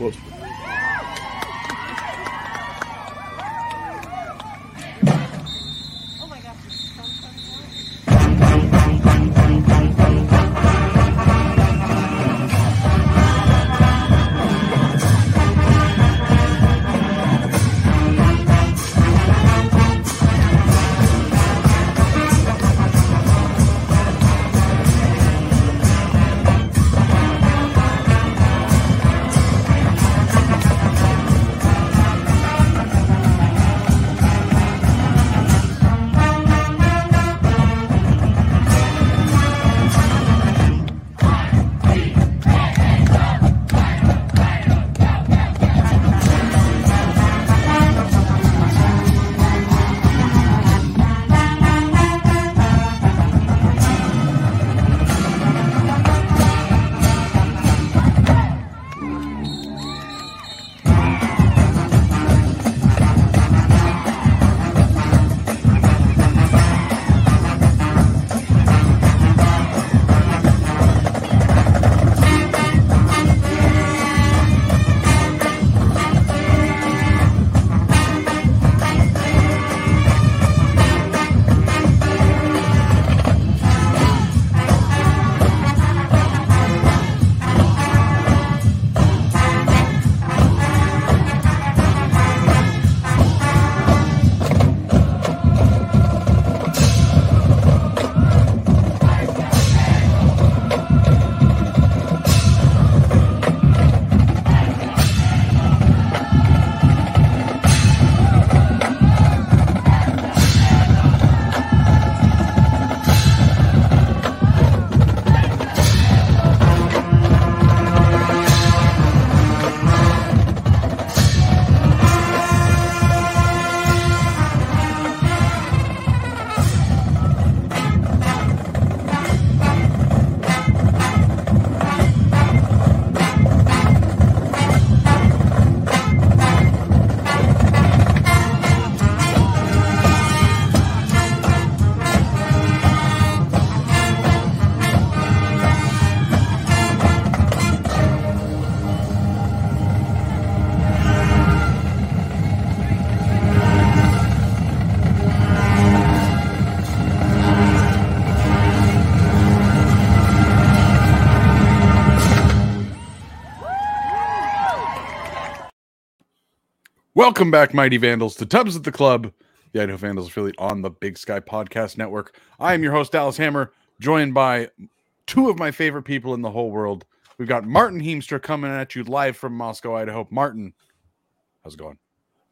Well, Welcome back, Mighty Vandals, to Tubs at the Club, the Idaho Vandals affiliate on the Big Sky Podcast Network. I am your host, Dallas Hammer, joined by two of my favorite people in the whole world. We've got Martin Heemstra coming at you live from Moscow, Idaho. Martin, how's it going?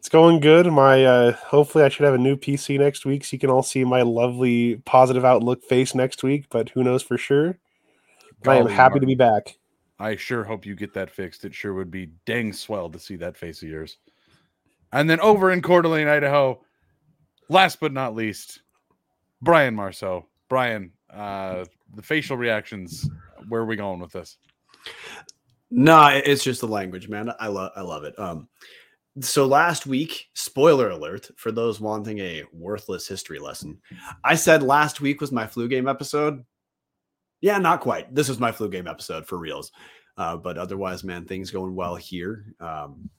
It's going good. My uh hopefully I should have a new PC next week so you can all see my lovely positive outlook face next week, but who knows for sure. I am happy Martin. to be back. I sure hope you get that fixed. It sure would be dang swell to see that face of yours. And then over in Coeur d'Alene, Idaho, last but not least, Brian Marceau. Brian, uh, the facial reactions. Where are we going with this? No, it's just the language, man. I love I love it. Um so last week, spoiler alert for those wanting a worthless history lesson. I said last week was my flu game episode. Yeah, not quite. This is my flu game episode for reals. Uh, but otherwise, man, things going well here. Um,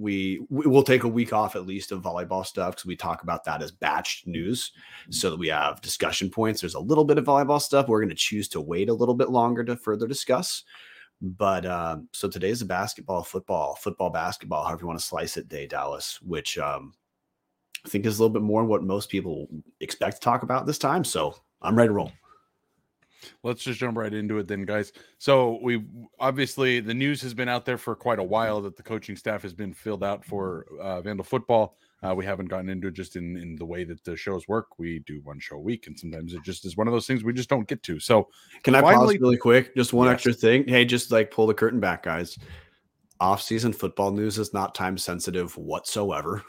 we we will take a week off at least of volleyball stuff because we talk about that as batched news so that we have discussion points. There's a little bit of volleyball stuff. We're going to choose to wait a little bit longer to further discuss. But um, so today's a basketball, football, football, basketball, however you want to slice it day, Dallas, which um, I think is a little bit more what most people expect to talk about this time. So I'm ready to roll. Let's just jump right into it then, guys. So we obviously the news has been out there for quite a while that the coaching staff has been filled out for uh, Vandal football. Uh, we haven't gotten into it just in in the way that the shows work. We do one show a week, and sometimes it just is one of those things we just don't get to. So Can I Finally- pause really quick? Just one Yes. extra thing. Hey, just like pull the curtain back, guys. Off-season football news is not time sensitive whatsoever.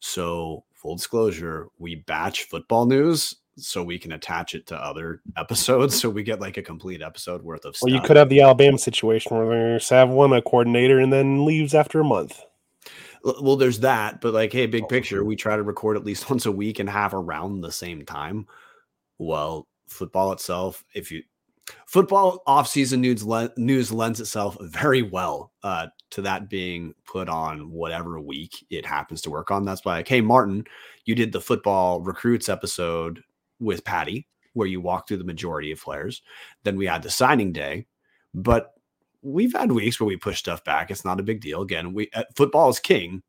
So, full disclosure, we batch football news so we can attach it to other episodes, so we get like a complete episode worth of stuff. Well, you could have the Alabama situation where there's have one a coordinator and then leaves after a month. Well, there's that, but like, hey, big picture, we try to record at least once a week and have around the same time. Well, football itself, if you football offseason news le- news lends itself very well uh, to that being put on whatever week it happens to work on. That's why, like, hey, Martin, you did the football recruits episode with Patty, where you walk through the majority of players. Then we had the signing day, but we've had weeks where we push stuff back. It's not a big deal. Again, we uh, football is king,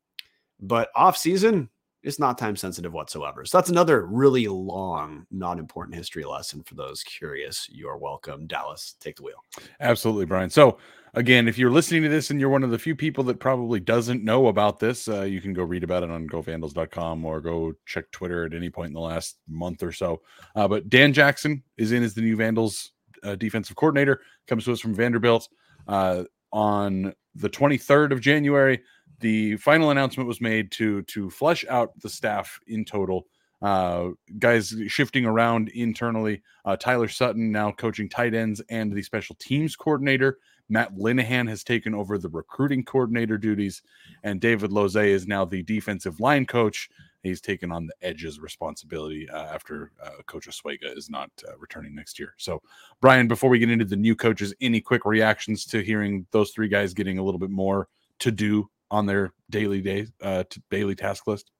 but off season it's not time sensitive whatsoever. So that's another really long, not important history lesson for those curious. You are welcome, Dallas. Take the wheel. Absolutely, Brian. So again, if you're listening to this and you're one of the few people that probably doesn't know about this, uh, you can go read about it on govandals.com or go check Twitter at any point in the last month or so. Uh, but Dan Jackson is in as the new Vandals uh, defensive coordinator. Comes to us from Vanderbilt uh, on the 23rd of January the final announcement was made to to flesh out the staff in total. Uh, guys shifting around internally. Uh, Tyler Sutton now coaching tight ends and the special teams coordinator. Matt Linehan has taken over the recruiting coordinator duties, and David Loze is now the defensive line coach. He's taken on the edges responsibility uh, after uh, Coach Oswega is not uh, returning next year. So, Brian, before we get into the new coaches, any quick reactions to hearing those three guys getting a little bit more to do on their daily day uh, daily task list?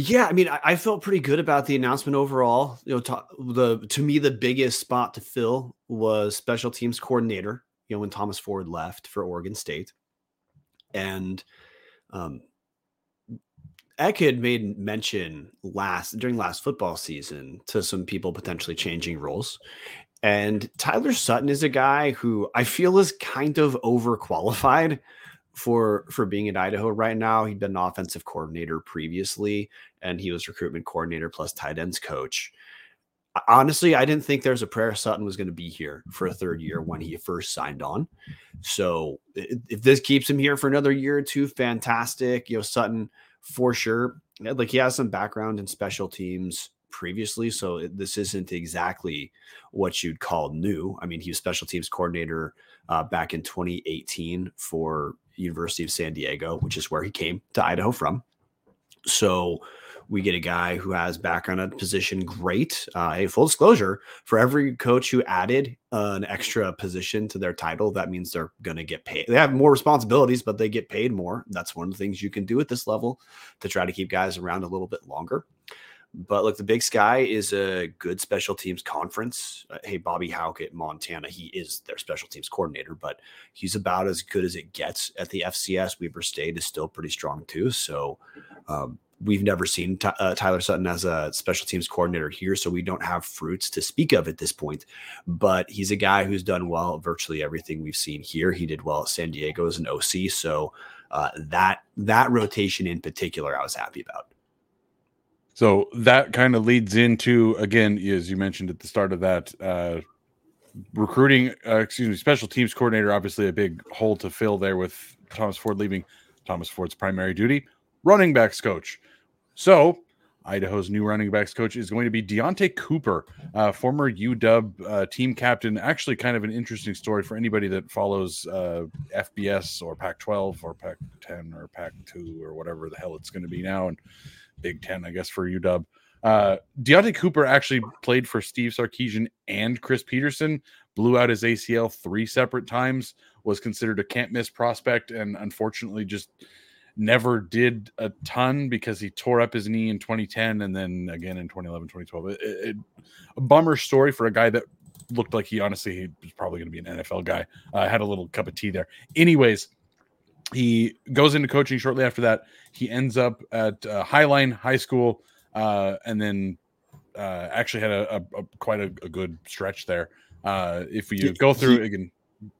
Yeah, I mean, I, I, felt pretty good about the announcement overall. You know, to, the to me the biggest spot to fill was special teams coordinator. You know, when Thomas Ford left for Oregon State, and um, Eck had made mention last during last football season to some people potentially changing roles. And Tyler Sutton is a guy who I feel is kind of overqualified for for being in Idaho right now. He'd been an offensive coordinator previously, and he was recruitment coordinator plus tight ends coach. Honestly, I didn't think there's a prayer Sutton was going to be here for a third year when he first signed on. So if this keeps him here for another year or two, fantastic. You know, Sutton for sure. Like he has some background in special teams previously, so this isn't exactly what you'd call new. I mean, he was special teams coordinator uh, back in 2018 for University of San Diego, which is where he came to Idaho from. So we get a guy who has background at position great. Uh, full disclosure for every coach who added uh, an extra position to their title, that means they're going to get paid. They have more responsibilities, but they get paid more. That's one of the things you can do at this level to try to keep guys around a little bit longer. But look, the Big Sky is a good special teams conference. Uh, hey, Bobby Hauck at Montana, he is their special teams coordinator, but he's about as good as it gets at the FCS. Weber State is still pretty strong too. So um, we've never seen t- uh, Tyler Sutton as a special teams coordinator here, so we don't have fruits to speak of at this point. But he's a guy who's done well at virtually everything we've seen here. He did well at San Diego as an OC, so uh, that that rotation in particular, I was happy about. So that kind of leads into again, as you mentioned at the start of that, uh, recruiting, uh, excuse me, special teams coordinator. Obviously, a big hole to fill there with Thomas Ford leaving. Thomas Ford's primary duty, running backs coach. So Idaho's new running backs coach is going to be Deontae Cooper, uh, former UW uh, team captain. Actually, kind of an interesting story for anybody that follows uh, FBS or Pac 12 or Pac 10 or Pac 2 or whatever the hell it's going to be now. And Big Ten, I guess, for UW. Uh, Deontae Cooper actually played for Steve Sarkisian and Chris Petersen, blew out his ACL three separate times, was considered a can't miss prospect, and unfortunately just never did a ton because he tore up his knee in 2010 and then again in 2011, 2012. It, it, a bummer story for a guy that looked like he honestly he was probably going to be an NFL guy. I uh, had a little cup of tea there. Anyways, he goes into coaching shortly after that. He ends up at uh, Highline High School, uh, and then uh, actually had a, a, a quite a, a, good stretch there. Uh, if you go through again,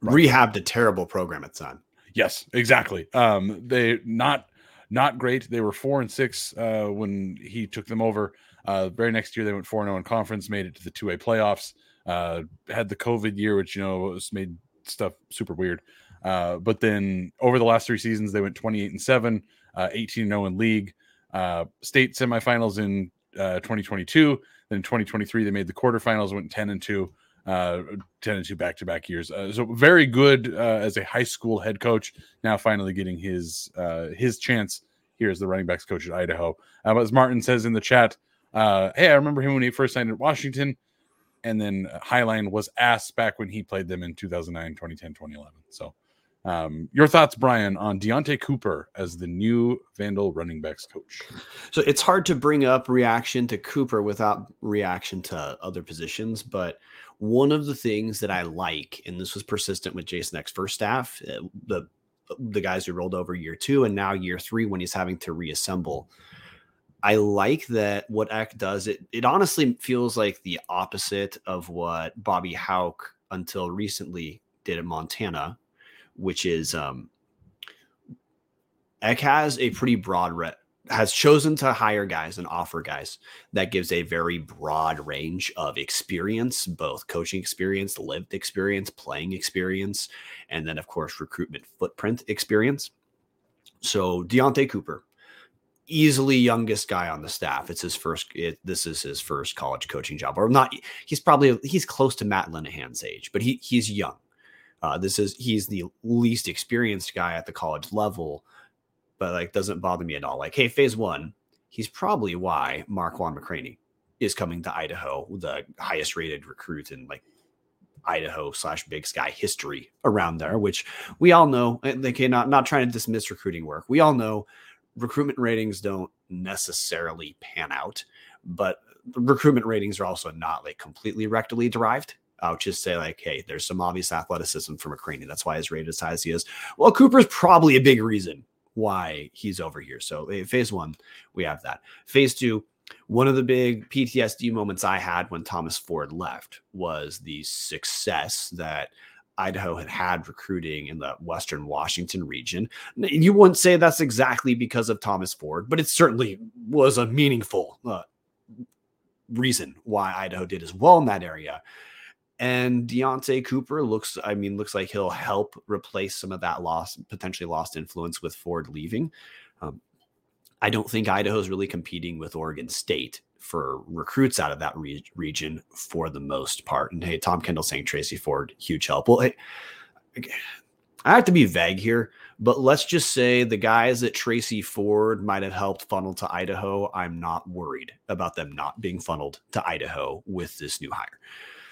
rehabbed a terrible program at time. Yes, exactly. Um, they not not great. They were four and six uh, when he took them over. Uh, very next year, they went four and zero oh in conference, made it to the two A playoffs. had the COVID year, which you know was made stuff super weird. Uh, but then over the last three seasons, they went 28 and 7, uh, 18 0 in league, uh, state semifinals in uh, 2022. Then in 2023, they made the quarterfinals, went 10 and 2, uh, 10 and 2 back to back years. So very good as a high school head coach. Now finally getting his his chance here as the running backs coach at Idaho. as Martin says in the chat, hey, I remember him when he first signed at Washington and then Highline was ass back when he played them in 2009, 2010, 2011. So, um, your thoughts, Brian, on Deontae Cooper as the new Vandal running backs coach? So it's hard to bring up reaction to Cooper without reaction to other positions, but one of the things that I like, and this was persistent with Jason Eck's first staff, uh, the the guys who rolled over year two and now year three when he's having to reassemble. I like that what Eck does. It it honestly feels like the opposite of what Bobby Hauck until recently did at Montana, which is um, Eck has a pretty broad re- has chosen to hire guys and offer guys that gives a very broad range of experience, both coaching experience, lived experience, playing experience, and then of course recruitment footprint experience. So Deontae Cooper, easily youngest guy on the staff. It's his first. It, this is his first college coaching job, or not. He's probably he's close to Matt Linehan's age, but he he's young. Uh, this is he's the least experienced guy at the college level, but like doesn't bother me at all. Like, hey, phase one, he's probably why Marquan McCraney is coming to Idaho, the highest rated recruit in like Idaho slash Big Sky history around there, which we all know. They cannot not trying to dismiss recruiting work. We all know recruitment ratings don't necessarily pan out, but recruitment ratings are also not like completely rectally derived. I'll just say like, hey, there's some obvious athleticism from McCraney. That's why he's rated as high as he is. Well, Cooper's probably a big reason why he's over here. So phase one, we have that. Phase two, one of the big PTSD moments I had when Thomas Ford left was the success that Idaho had had recruiting in the Western Washington region. You wouldn't say that's exactly because of Thomas Ford, but it certainly was a meaningful uh, reason why Idaho did as well in that area. And Deontae Cooper looks, I mean, looks like he'll help replace some of that lost, potentially lost influence with Ford leaving. Um, I don't think Idaho is really competing with Oregon State for recruits out of that re- region for the most part. And hey, Tom Kendall saying Tracy Ford, huge help. Well, hey, I have to be vague here, but let's just say the guys that Tracy Ford might have helped funnel to Idaho, I'm not worried about them not being funneled to Idaho with this new hire.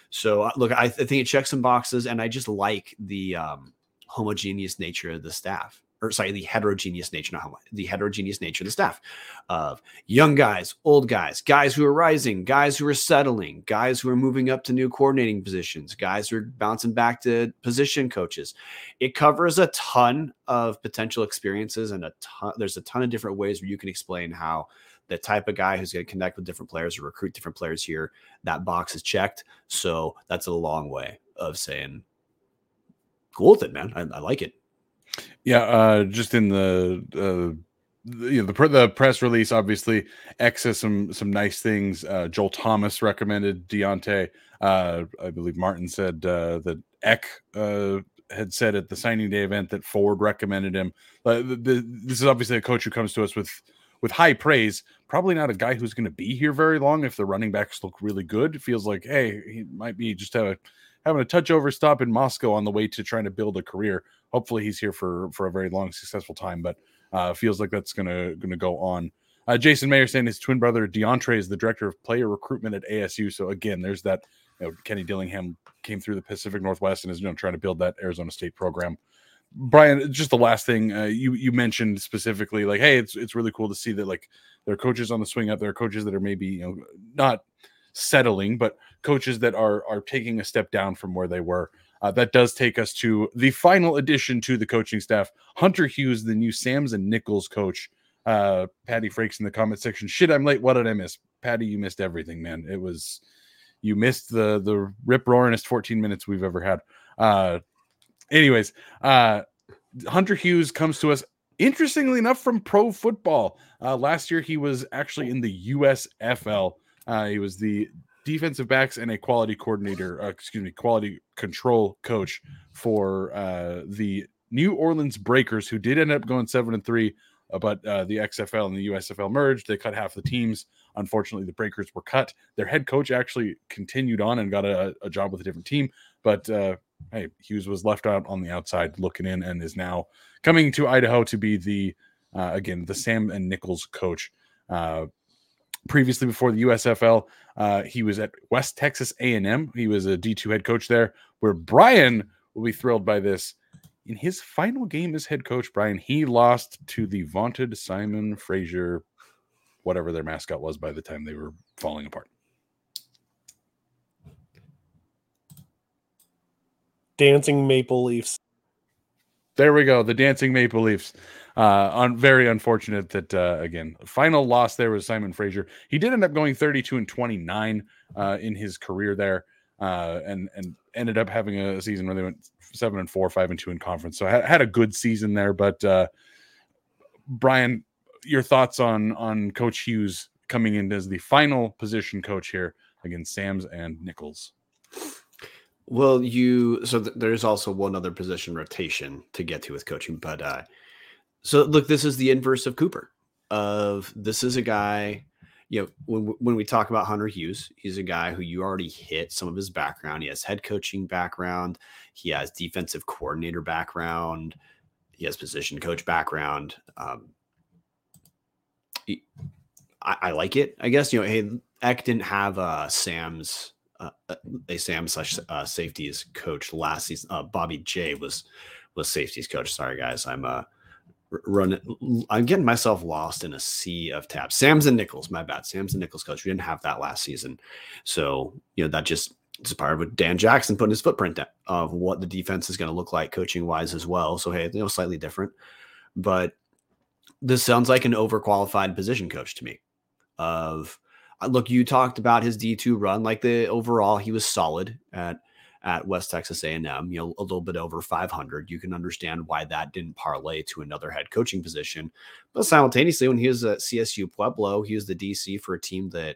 So uh, look, I, th- I think it checks some boxes, and I just like the um, homogeneous nature of the staff or sorry, the heterogeneous nature, not how the heterogeneous nature of the staff of young guys, old guys, guys who are rising, guys who are settling, guys who are moving up to new coordinating positions, guys who are bouncing back to position coaches. It covers a ton of potential experiences and a ton, there's a ton of different ways where you can explain how the type of guy who's going to connect with different players or recruit different players here, that box is checked. So that's a long way of saying, cool with it, man. I, I like it. Yeah, uh, just in the, uh, you know the the press release, obviously, X has some some nice things. Uh, Joel Thomas recommended Deontae. Uh, I believe Martin said uh, that Eck uh, had said at the signing day event that Ford recommended him. Uh, the, the, this is obviously a coach who comes to us with with high praise. Probably not a guy who's going to be here very long if the running backs look really good. It feels like hey, he might be just a having a touch over stop in Moscow on the way to trying to build a career. Hopefully, he's here for for a very long, successful time. But uh, feels like that's gonna gonna go on. Uh, Jason Mayer saying his twin brother DeAndre is the director of player recruitment at ASU. So again, there's that. You know, Kenny Dillingham came through the Pacific Northwest and is you know trying to build that Arizona State program. Brian, just the last thing uh, you you mentioned specifically, like, hey, it's it's really cool to see that like there are coaches on the swing up. There are coaches that are maybe you know not settling, but coaches that are are taking a step down from where they were. Uh, that does take us to the final addition to the coaching staff. Hunter Hughes, the new Sams and Nickels coach. Uh, Patty Frakes in the comment section. Shit, I'm late. What did I miss? Patty, you missed everything, man. It was you missed the the rip roaringest 14 minutes we've ever had. Uh, anyways, uh, Hunter Hughes comes to us. Interestingly enough, from pro football. Uh, last year, he was actually in the USFL. Uh, he was the defensive backs and a quality coordinator, uh, excuse me, quality control coach for uh, the New Orleans Breakers, who did end up going seven and three. Uh, but uh, the XFL and the USFL merged. They cut half the teams. Unfortunately, the Breakers were cut. Their head coach actually continued on and got a, a job with a different team. But uh, hey, Hughes was left out on the outside looking in and is now coming to Idaho to be the, uh, again, the Sam and Nickels coach. Uh, previously before the USFL. Uh, he was at West Texas A&M. He was a D2 head coach there, where Brian will be thrilled by this. In his final game as head coach, Brian, he lost to the vaunted Simon Fraser, whatever their mascot was by the time they were falling apart. Dancing Maple Leafs. There we go. The Dancing Maple Leafs. Uh, on very unfortunate that uh, again, final loss there was Simon Fraser. He did end up going 32 and 29 uh, in his career there, uh, and and ended up having a season where they went seven and four, five and two in conference. So had, had a good season there. But uh, Brian, your thoughts on on Coach Hughes coming in as the final position coach here against Sams and Nickels? Well, you so th- there's also one other position rotation to get to with coaching, but uh so look, this is the inverse of Cooper. Of this is a guy, you know, when when we talk about Hunter Hughes, he's a guy who you already hit some of his background. He has head coaching background, he has defensive coordinator background, he has position coach background. Um, he, I, I like it. I guess you know, hey, Eck didn't have uh, Sam's uh, a Sam slash uh, safeties coach last season. Uh, Bobby J was was safeties coach. Sorry guys, I'm uh running. I'm getting myself lost in a sea of tabs. Sam's and Nickels, my bad. Sam's and Nickels coach. We didn't have that last season, so you know that just inspired with Dan Jackson putting his footprint of what the defense is going to look like coaching wise as well. So hey, you know, slightly different, but this sounds like an overqualified position coach to me. Of uh, Uh, look, you talked about his D2 run. Like the overall, he was solid at at West Texas A&M, you know, a little bit over 500. You can understand why that didn't parlay to another head coaching position. But simultaneously, when he was at CSU Pueblo, he was the DC for a team that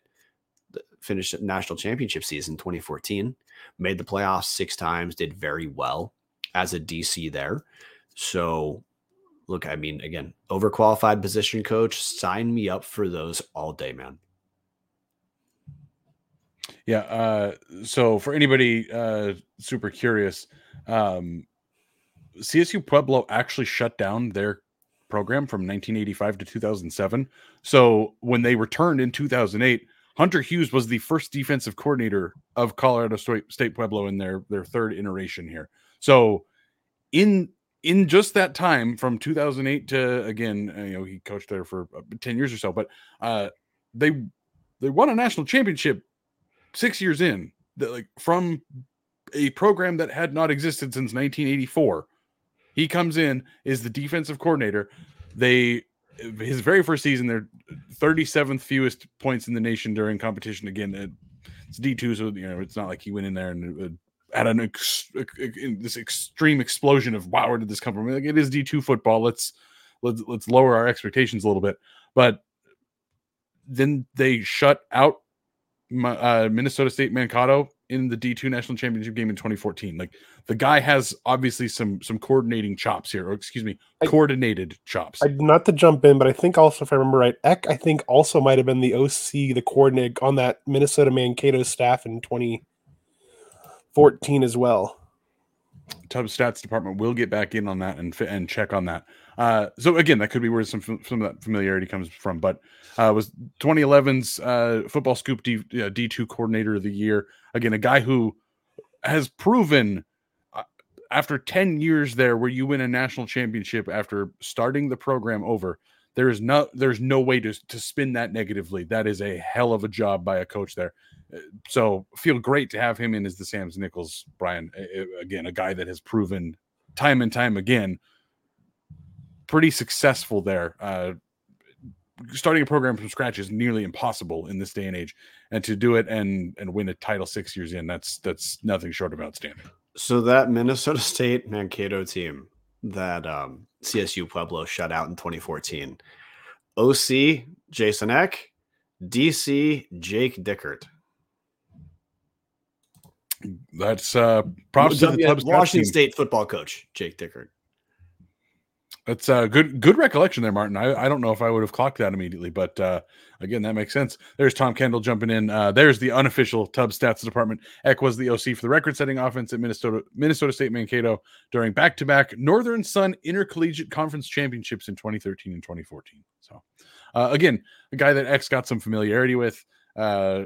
finished national championship season 2014, made the playoffs six times, did very well as a DC there. So, look, I mean, again, overqualified position coach, sign me up for those all day, man. Yeah. Uh, so for anybody uh, super curious, um, CSU Pueblo actually shut down their program from 1985 to 2007. So when they returned in 2008, Hunter Hughes was the first defensive coordinator of Colorado State Pueblo in their their third iteration here. So in in just that time from 2008 to again, you know, he coached there for uh, 10 years or so, but uh, they they won a national championship six years in that like from a program that had not existed since 1984 he comes in is the defensive coordinator. They his very first season they're 37th fewest points in the nation during competition. Again it's d2 so you know it's not like he went in there and uh, had an ex, this extreme explosion of wow where did this come from? Like it is d2 football. Let's let's let's lower our expectations a little bit. But then they shut out uh, Minnesota State Mankato in the D2 national championship game in 2014. Like the guy has obviously some some coordinating chops here, or excuse me, I, coordinated chops. I, not to jump in, but I think also if I remember right, Eck I think also might have been the OC, the coordinator on that Minnesota Mankato staff in 2014 as well. Tub stats department will get back in on that and and check on that. Uh, so again, that could be where some some of that familiarity comes from. But uh, was 2011's uh, Football Scoop D D2 Coordinator of the Year. Again, a guy who has proven uh, after 10 years there, where you win a national championship after starting the program over. There is no there's no way to to spin that negatively. That is a hell of a job by a coach there. Uh, so feel great to have him in as the Sam's Nickels, Brian. Again, a guy that has proven time and time again pretty successful there. Uh, starting a program from scratch is nearly impossible in this day and age, and to do it and and win a title six years in, that's that's nothing short of outstanding. So that Minnesota State Mankato team that um, CSU Pueblo shut out in 2014, OC Jason Eck, DC Jake Dickert. That's uh props to the Washington State football coach Jake Dickert. That's a good good recollection there, Martin. I, I don't know if I would have clocked that immediately, but uh, again, that makes sense. There's Tom Kendall jumping in. Uh, there's the unofficial Tub stats department. Eck was the OC for the record-setting offense at Minnesota Minnesota State Mankato during back-to-back Northern Sun Intercollegiate Conference Championships in 2013 and 2014. So, uh, again, a guy that Eck's got some familiarity with. Uh,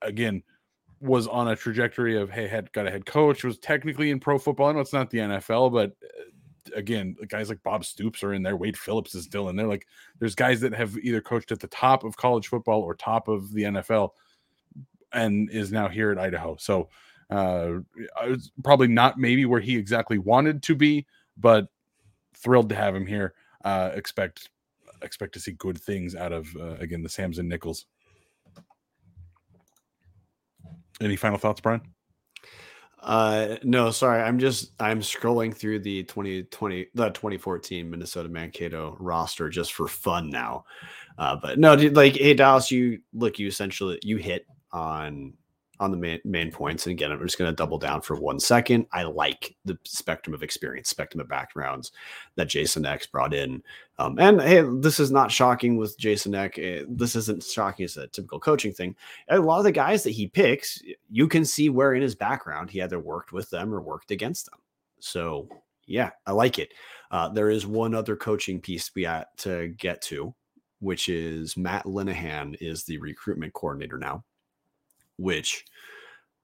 again, was on a trajectory of hey, had got a head coach. Was technically in pro football. I know it's not the NFL, but uh, again, guys like Bob Stoops are in there. Wade Phillips is still in there. Like there's guys that have either coached at the top of college football or top of the NFL, and is now here at Idaho. So uh, I was probably not maybe where he exactly wanted to be, but thrilled to have him here. Uh, expect expect to see good things out of uh, again the Samson Nickels. Any final thoughts, Brian? Uh, no, sorry. I'm just I'm scrolling through the 2020 the 2014 Minnesota Mankato roster just for fun now. Uh, but no, dude, like hey Dallas, you look you essentially you hit on on the main, main points. And again, I'm just going to double down for one second. I like the spectrum of experience, spectrum of backgrounds that Jason Eck's brought in. Um, and hey, this is not shocking with Jason X. Eh, this isn't shocking as a typical coaching thing. A lot of the guys that he picks, you can see where in his background he either worked with them or worked against them. So yeah, I like it. Uh, there is one other coaching piece we had to get to, which is Matt Linehan is the recruitment coordinator now which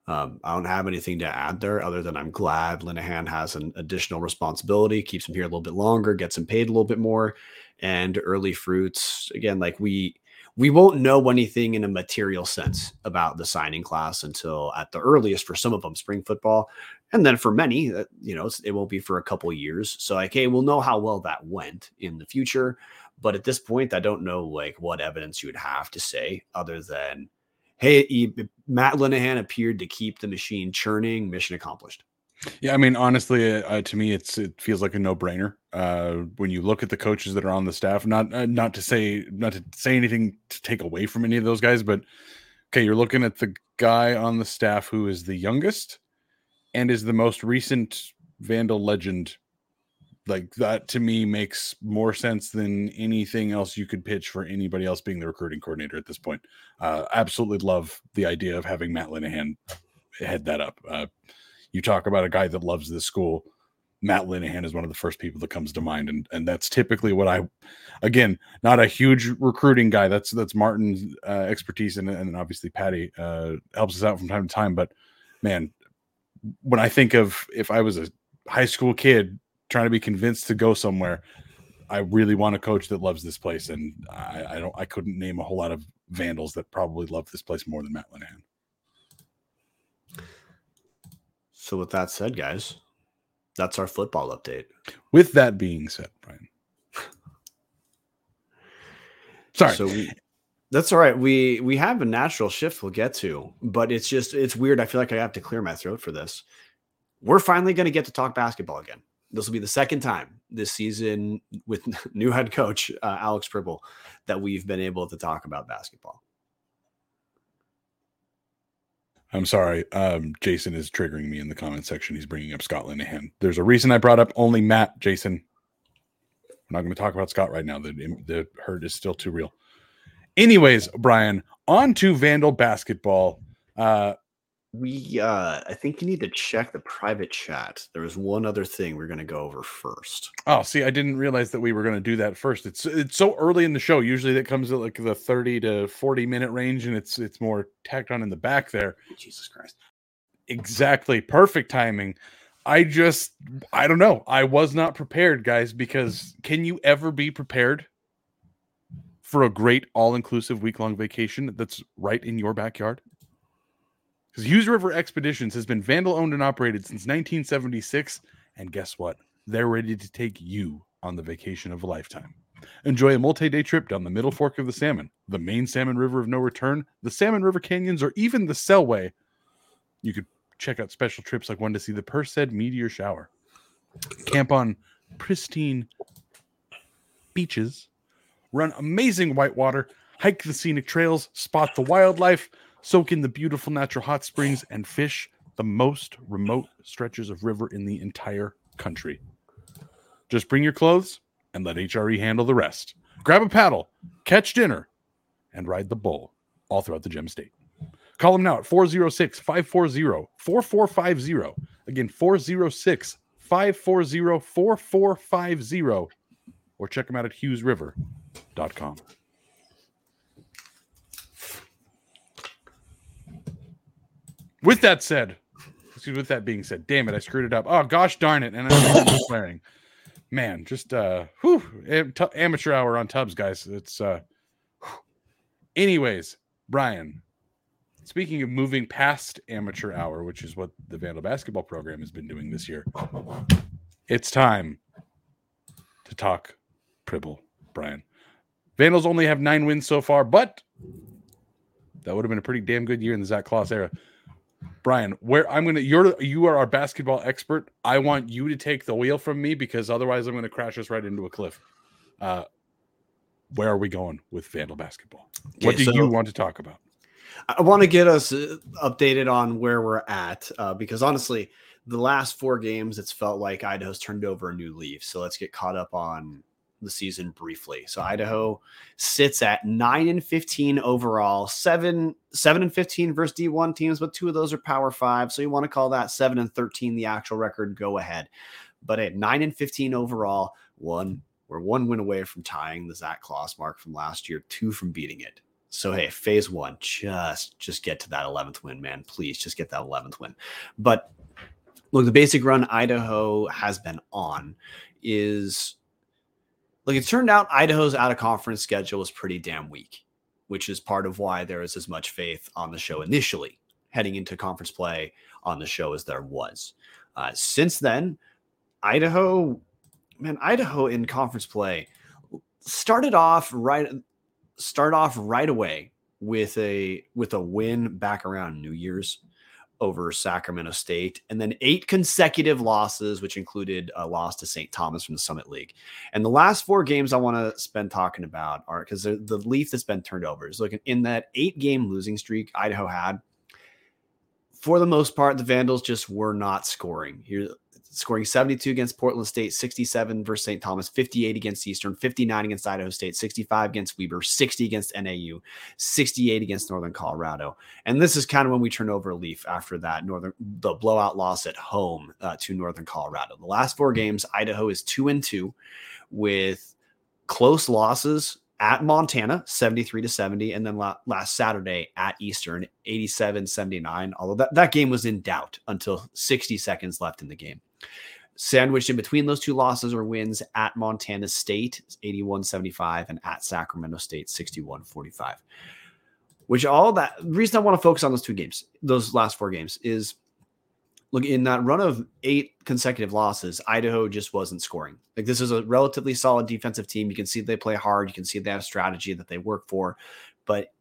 um, I don't have anything to add there other than I'm glad Linehan has an additional responsibility, keeps him here a little bit longer, gets him paid a little bit more, and early fruits. Again, like we we won't know anything in a material sense about the signing class until at the earliest for some of them spring football, and then for many, uh, you know, it won't be for a couple years. So like, hey, we'll know how well that went in the future, but at this point, I don't know like what evidence you would have to say other than hey, he, Matt Linehan appeared to keep the machine churning. Mission accomplished. Yeah, I mean, honestly, uh, to me, it's it feels like a no brainer. Uh, when you look at the coaches that are on the staff, not uh, not to say not to say anything to take away from any of those guys, but okay, you're looking at the guy on the staff who is the youngest and is the most recent Vandal legend like that to me makes more sense than anything else you could pitch for anybody else being the recruiting coordinator at this point. Uh, absolutely love the idea of having Matt Linehan head that up. Uh, you talk about a guy that loves this school. Matt Linehan is one of the first people that comes to mind, and and that's typically what I, again, not a huge recruiting guy. That's that's Martin's uh, expertise, and and obviously Patty uh, helps us out from time to time. But man, when I think of if I was a high school kid trying to be convinced to go somewhere. I really want a coach that loves this place, and I, I don't. I couldn't name a whole lot of Vandals that probably love this place more than Matt Linehan. So, with that said, guys, that's our football update. With that being said, Brian, sorry. So we, that's all right. We we have a natural shift we'll get to, but it's just it's weird. I feel like I have to clear my throat for this. We're finally going to get to talk basketball again this will be the second time this season with new head coach uh, Alex Pribble that we've been able to talk about basketball. I'm sorry. Um, Jason is triggering me in the comment section. He's bringing up Scott Linehan. There's a reason I brought up only Matt, Jason. We're not going to talk about Scott right now. The, the hurt is still too real. Anyways, Brian, on to Vandal basketball. Uh, we uh I think you need to check the private chat. There was one other thing we're gonna go over first. Oh, see, I didn't realize that we were gonna do that first. It's it's so early in the show. Usually that comes at like the 30 to 40 minute range, and it's it's more tacked on in the back there. Jesus Christ. Exactly. Perfect timing. I just I don't know. I was not prepared, guys, because can you ever be prepared for a great all-inclusive week-long vacation that's right in your backyard? Because Hughes River Expeditions has been Vandal owned and operated since 1976. And guess what? They're ready to take you on the vacation of a lifetime. Enjoy a multi day trip down the middle fork of the Salmon, the main Salmon River of No Return, the Salmon River Canyons, or even the Selway. You could check out special trips like one to see the Perseid meteor shower. Camp on pristine beaches, run amazing whitewater, hike the scenic trails, spot the wildlife, soak in the beautiful natural hot springs, and fish the most remote stretches of river in the entire country. Just bring your clothes and let HRE handle the rest. Grab a paddle, catch dinner, and ride the bull all throughout the gem state. Call them now at 406 540 4450. Again, 406 540 4450. Or check them out at hughesriver.com. with that said, Excuse with that being said, damn it, I screwed it up. Oh gosh darn it, and I'm swearing. Man, just uh, whew, amateur hour on Tubs, guys. It's uh. Whew. Anyways, Brian, speaking of moving past amateur hour, which is what the Vandal basketball program has been doing this year, it's time to talk Pribble, Brian. Vandals only have nine wins so far, but that would have been a pretty damn good year in the Zac Claus era. Brian, where I'm gonna you're you are our basketball expert. I want you to take the wheel from me because otherwise I'm gonna crash us right into a cliff. Uh where are we going with Vandal basketball? Okay, what do so you want to talk about? I want to get us uh, updated on where we're at uh, because honestly, the last four games, it's felt like Idaho's turned over a new leaf. So let's get caught up on the season briefly. So Idaho sits at nine and fifteen overall, seven seven and fifteen versus D one teams, but two of those are Power Five. So you want to call that seven and thirteen the actual record? Go ahead. But at nine and fifteen overall, one we're one win away from tying the Zac Claus mark from last year, two from beating it. So hey, phase one, just just get to that eleventh win, man. Please just get that eleventh win. But look, the basic run Idaho has been on is like it turned out Idaho's out of conference schedule was pretty damn weak, which is part of why there is as much faith on the show initially heading into conference play on the show as there was. Uh, since then, Idaho, man, Idaho in conference play started off right start off right away with a with a win back around New Year's over Sacramento State, and then eight consecutive losses, which included a loss to St. Thomas from the Summit League. And the last four games I want to spend talking about are because the, leaf that's been turned over is looking in that eight game losing streak Idaho had. For the most part, the Vandals just were not scoring. Here, scoring 72 against Portland State, 67 versus St. Thomas, 58 against Eastern, 59 against Idaho State, 65 against Weber, 60 against NAU, 68 against Northern Colorado. And this is kind of when we turn over a leaf after that Northern the blowout loss at home uh, to Northern Colorado. The last four games, Idaho is 2 and 2 with close losses at Montana, 73 to 70, and then last Saturday at Eastern, 87 79. Although that, that game was in doubt until 60 seconds left in the game. Sandwiched in between those two losses or wins at Montana State, 81 75, and at Sacramento State, 61 45. Which all that reason I want to focus on those two games, those last four games, is look in that run of eight consecutive losses, Idaho just wasn't scoring. Like this is a relatively solid defensive team. You can see they play hard. You can see they have strategy that they work for. But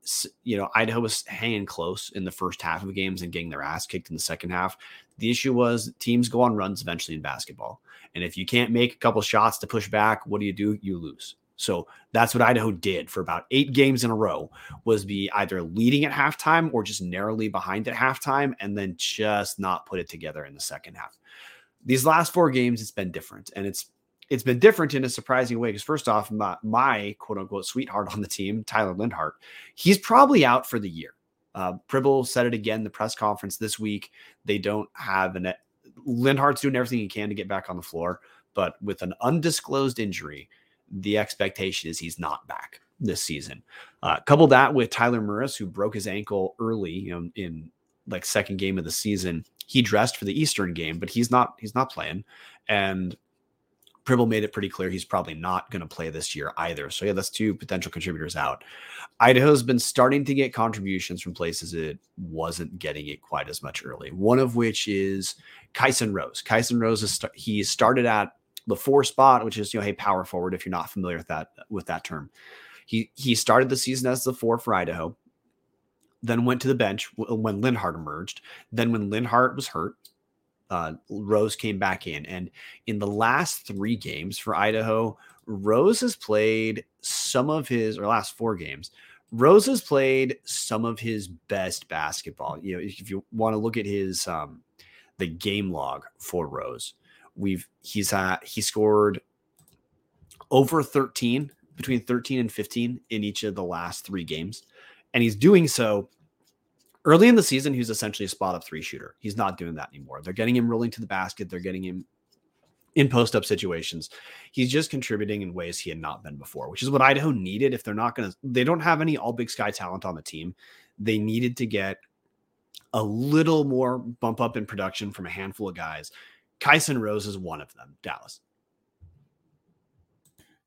you know, Idaho was hanging close in the first half of the games and getting their ass kicked in the second half. The issue was teams go on runs eventually in basketball. And if you can't make a couple shots to push back, what do you do? You lose. So that's what Idaho did for about eight games in a row was be either leading at halftime or just narrowly behind at halftime and then just not put it together in the second half. These last four games, it's been different. And it's it's been different in a surprising way. Because first off, my, my quote unquote sweetheart on the team, Tyler Linhart, he's probably out for the year. Uh, Pribble said it again the press conference this week. They don't have an Linhart's doing everything he can to get back on the floor, but with an undisclosed injury, the expectation is he's not back this season. Uh, couple that with Tyler Mrus, who broke his ankle early, you know, in like second game of the season. He dressed for the Eastern game, but he's not he's not playing. And Pribble made it pretty clear he's probably not going to play this year either. So yeah, that's two potential contributors out. Idaho's been starting to get contributions from places it wasn't getting it quite as much early. One of which is Kyson Rose. Kyson Rose is he started at the four spot, which is you know, hey, power forward. If you're not familiar with that with that term, he he started the season as the four for Idaho, then went to the bench when Linhart emerged. Then when Linhart was hurt, uh, Rose came back in. And in the last three games for Idaho, Rose has played some of his, or last four games, Rose has played some of his best basketball. You know, if you want to look at his, um, the game log for Rose, we've, he's, uh, he scored over 13, between 13 and 15 in each of the last three games. And he's doing so Early in the season, he was essentially a spot up three shooter. He's not doing that anymore. They're getting him rolling to the basket. They're getting him in post up situations. He's just contributing in ways he had not been before, which is what Idaho needed. If they're not going to, they don't have any all big sky talent on the team. They needed to get a little more bump up in production from a handful of guys. Kyson Rose is one of them. Dallas.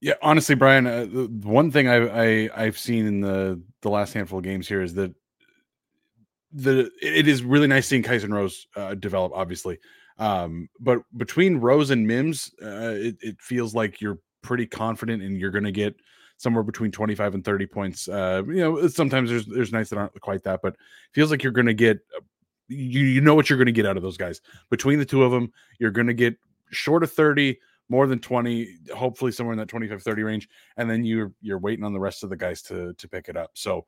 Yeah, honestly, Brian, uh, the one thing I, I I've seen in the the last handful of games here is that the it is really nice seeing Kyson Rose uh, develop, obviously. Um, but between Rose and Mims, uh, it, it feels like you're pretty confident and you're going to get somewhere between 25 and 30 points. Uh, you know, sometimes there's there's nights that aren't quite that, but feels like you're going to get uh, you you know what you're going to get out of those guys. Between the two of them, you're going to get short of 30, more than 20, hopefully somewhere in that 25 30 range, and then you're you're waiting on the rest of the guys to to pick it up. So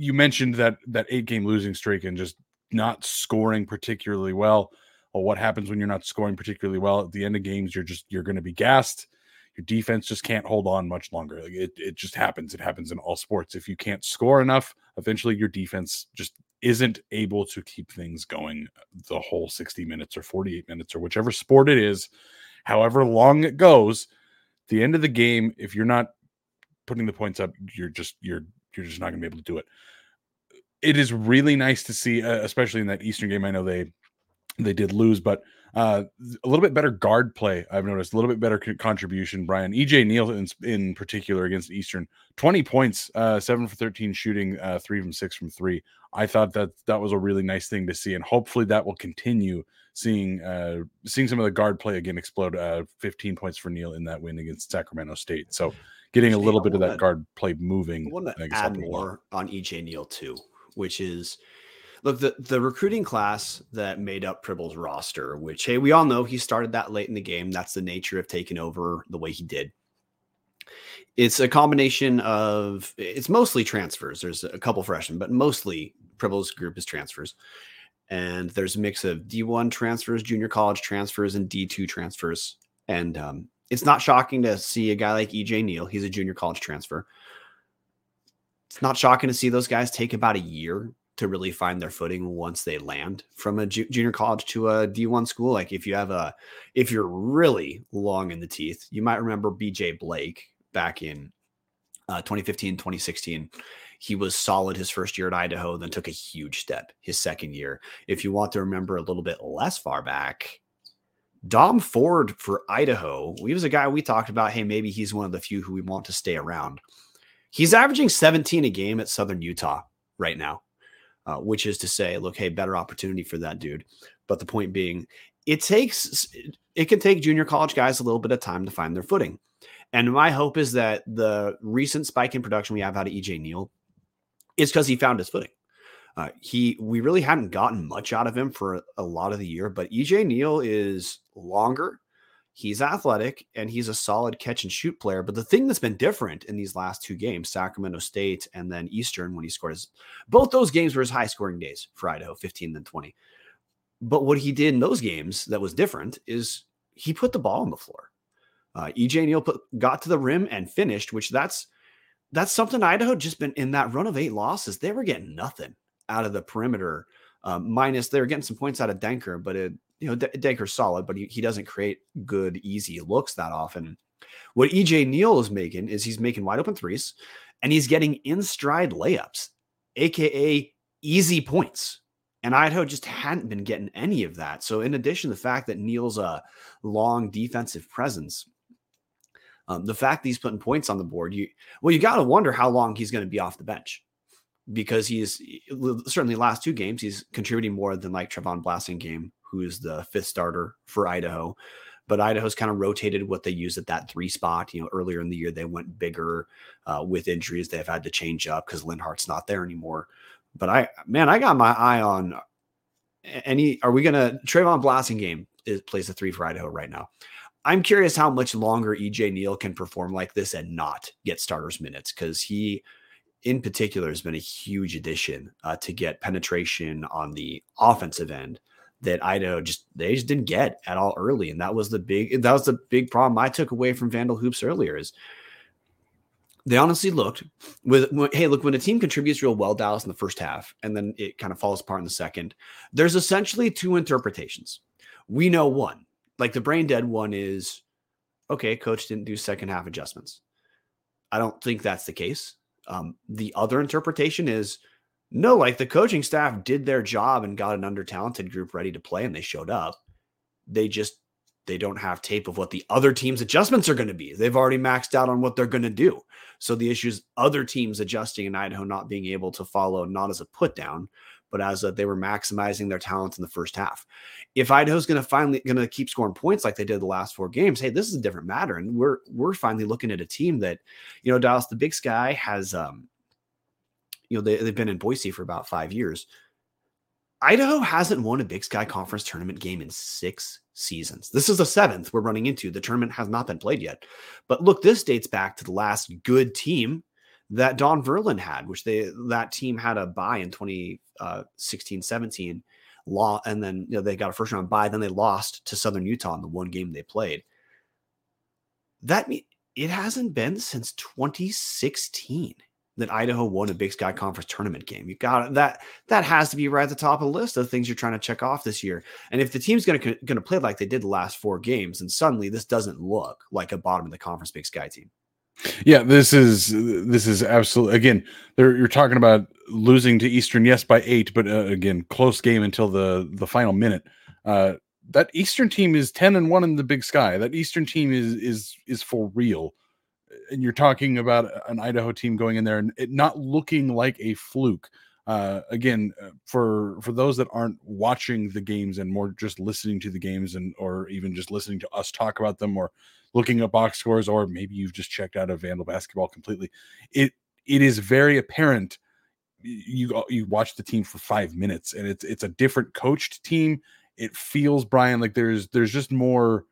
you mentioned that that eight game losing streak and just not scoring particularly well. Well, what happens when you're not scoring particularly well at the end of games? You're just you're going to be gassed. Your defense just can't hold on much longer. Like it, it just happens. It happens in all sports. If you can't score enough, eventually your defense just isn't able to keep things going the whole 60 minutes or 48 minutes or whichever sport it is, however long it goes. The end of the game, if you're not putting the points up, you're just you're you're just not going to be able to do it. It is really nice to see, uh, especially in that Eastern game. I know they they did lose, but uh, a little bit better guard play. I've noticed a little bit better contribution. Brian EJ Neal in, in, particular against Eastern, twenty points, uh, seven for thirteen shooting, uh, three from six from three. I thought that that was a really nice thing to see, and hopefully that will continue. Seeing uh, seeing some of the guard play again explode. Uh, fifteen points for Neal in that win against Sacramento State. So getting a little bit of that guard play moving. I want to add more on EJ Neal too, which is look the the recruiting class that made up Pribble's roster, which hey, we all know he started that late in the game. That's the nature of taking over the way he did. It's a combination of it's mostly transfers. There's a couple freshmen, but mostly Pribble's group is transfers. And there's a mix of D1 transfers, junior college transfers, and D2 transfers. And um, it's not shocking to see a guy like EJ Neal. He's a junior college transfer. It's not shocking to see those guys take about a year to really find their footing once they land from a ju- junior college to a D1 school. Like if you have a, if you're really long in the teeth, you might remember BJ Blake back in uh, 2015, 2016. He was solid his first year at Idaho, then took a huge step his second year. If you want to remember a little bit less far back, Dom Ford for Idaho, he was a guy we talked about. Hey, maybe he's one of the few who we want to stay around. He's averaging 17 a game at Southern Utah right now uh, which is to say, look, hey, better opportunity for that dude. But the point being, it takes it can take junior college guys a little bit of time to find their footing. And my hope is that the recent spike in production we have out of EJ Neal is because he found his footing. Uh, he we really hadn't gotten much out of him for a, lot of the year, but EJ Neal is longer he's athletic and he's a solid catch and shoot player. But the thing that's been different in these last two games, Sacramento State and then Eastern, when he scored his both those games were his high scoring days for Idaho, 15 than 20. But what he did in those games that was different is he put the ball on the floor. Uh, EJ Neal put, got to the rim and finished, which that's that's something Idaho just been in that run of eight losses. They were getting nothing out of the perimeter. Um, minus they're getting some points out of Denker, but it you know, D- Denker's solid, but he, he doesn't create good, easy looks that often. What EJ Neal is making is he's making wide open threes and he's getting in stride layups, aka easy points. And Idaho just hadn't been getting any of that. So, in addition to the fact that Neal's a long defensive presence, um, the fact that he's putting points on the board, you well, you got to wonder how long he's going to be off the bench because he's certainly last two games he's contributing more than like Trevon Blassingame who is the fifth starter for Idaho. But Idaho's kind of rotated what they use at that three spot. You know, earlier in the year they went bigger uh, with injuries. They've had to change up because Linhart's not there anymore. But I, man, I got my eye on any. Are we gonna Trevon Blassingame is, plays the three for Idaho right now? I'm curious how much longer EJ Neal can perform like this and not get starters minutes because he, in particular, has been a huge addition uh, to get penetration on the offensive end that Idaho just they just didn't get at all early, and that was the big that was the big problem I took away from Vandal hoops earlier is they honestly looked with hey look when a team contributes real well Dallas in the first half and then it kind of falls apart in the second. There's essentially two interpretations. We know one like the brain dead one is okay, coach didn't do second half adjustments. I don't think that's the case. Um, the other interpretation is No, like the coaching staff did their job and got an under talented group ready to play and they showed up. They just they don't have tape of what the other team's adjustments are going to be. They've already maxed out on what they're going to do. So the issue is other teams adjusting and Idaho not being able to follow, not as a put down, but as a, they were maximizing their talents in the first half. If Idaho's going to finally going to keep scoring points like they did the last four games, hey, this is a different matter, and we're we're finally looking at a team that, you know, Dallas, the Big Sky has, um, you know, they, they've been in Boise for about five years. Idaho hasn't won a Big Sky Conference tournament game in six seasons. This is the seventh we're running into. The tournament has not been played yet. But look, this dates back to the last good team that Don Verlin had, which they that team had a buy in 2016 uh, 17 law and then you know they got a first round bye then they lost to Southern Utah in the one game they played. That mean it hasn't been since 2016 that Idaho won a Big Sky Conference tournament game. You got. That that has to be right at the top of the list of things you're trying to check off this year. And if the team's going to going to play like they did the last four games, and suddenly this doesn't look like a bottom of the conference Big Sky team. Yeah, this is this is absolutely again. You're talking about losing to Eastern, yes, by eight, but uh, again, close game until the the final minute. Uh, that Eastern team is ten and one in the Big Sky. That Eastern team is is is for real and you're talking about an Idaho team going in there and not looking like a fluke. Uh, again, uh, for for those that aren't watching the games and more just listening to the games and or even just listening to us talk about them or looking at box scores or maybe you've just checked out of Vandal basketball completely, it it is very apparent. You you watch the team for five minutes and it's it's a different coached team. It feels Brian like there's there's just more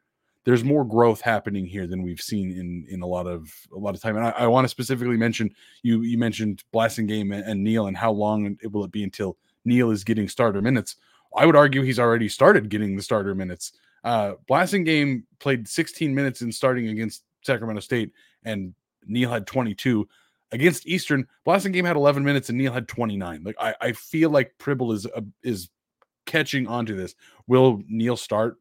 there's more growth happening here than we've seen in in a lot of a lot of time. And I, I want to specifically mention you you mentioned Blassingame and, and Neal and how long it will it be until Neal is getting starter minutes. I would argue he's already started getting the starter minutes. Uh, Blassingame played 16 minutes in starting against Sacramento State, and Neal had 22 against Eastern. Blassingame had 11 minutes, and Neal had 29. Like I, I feel like Pribble is uh, is catching onto this. Will Neal start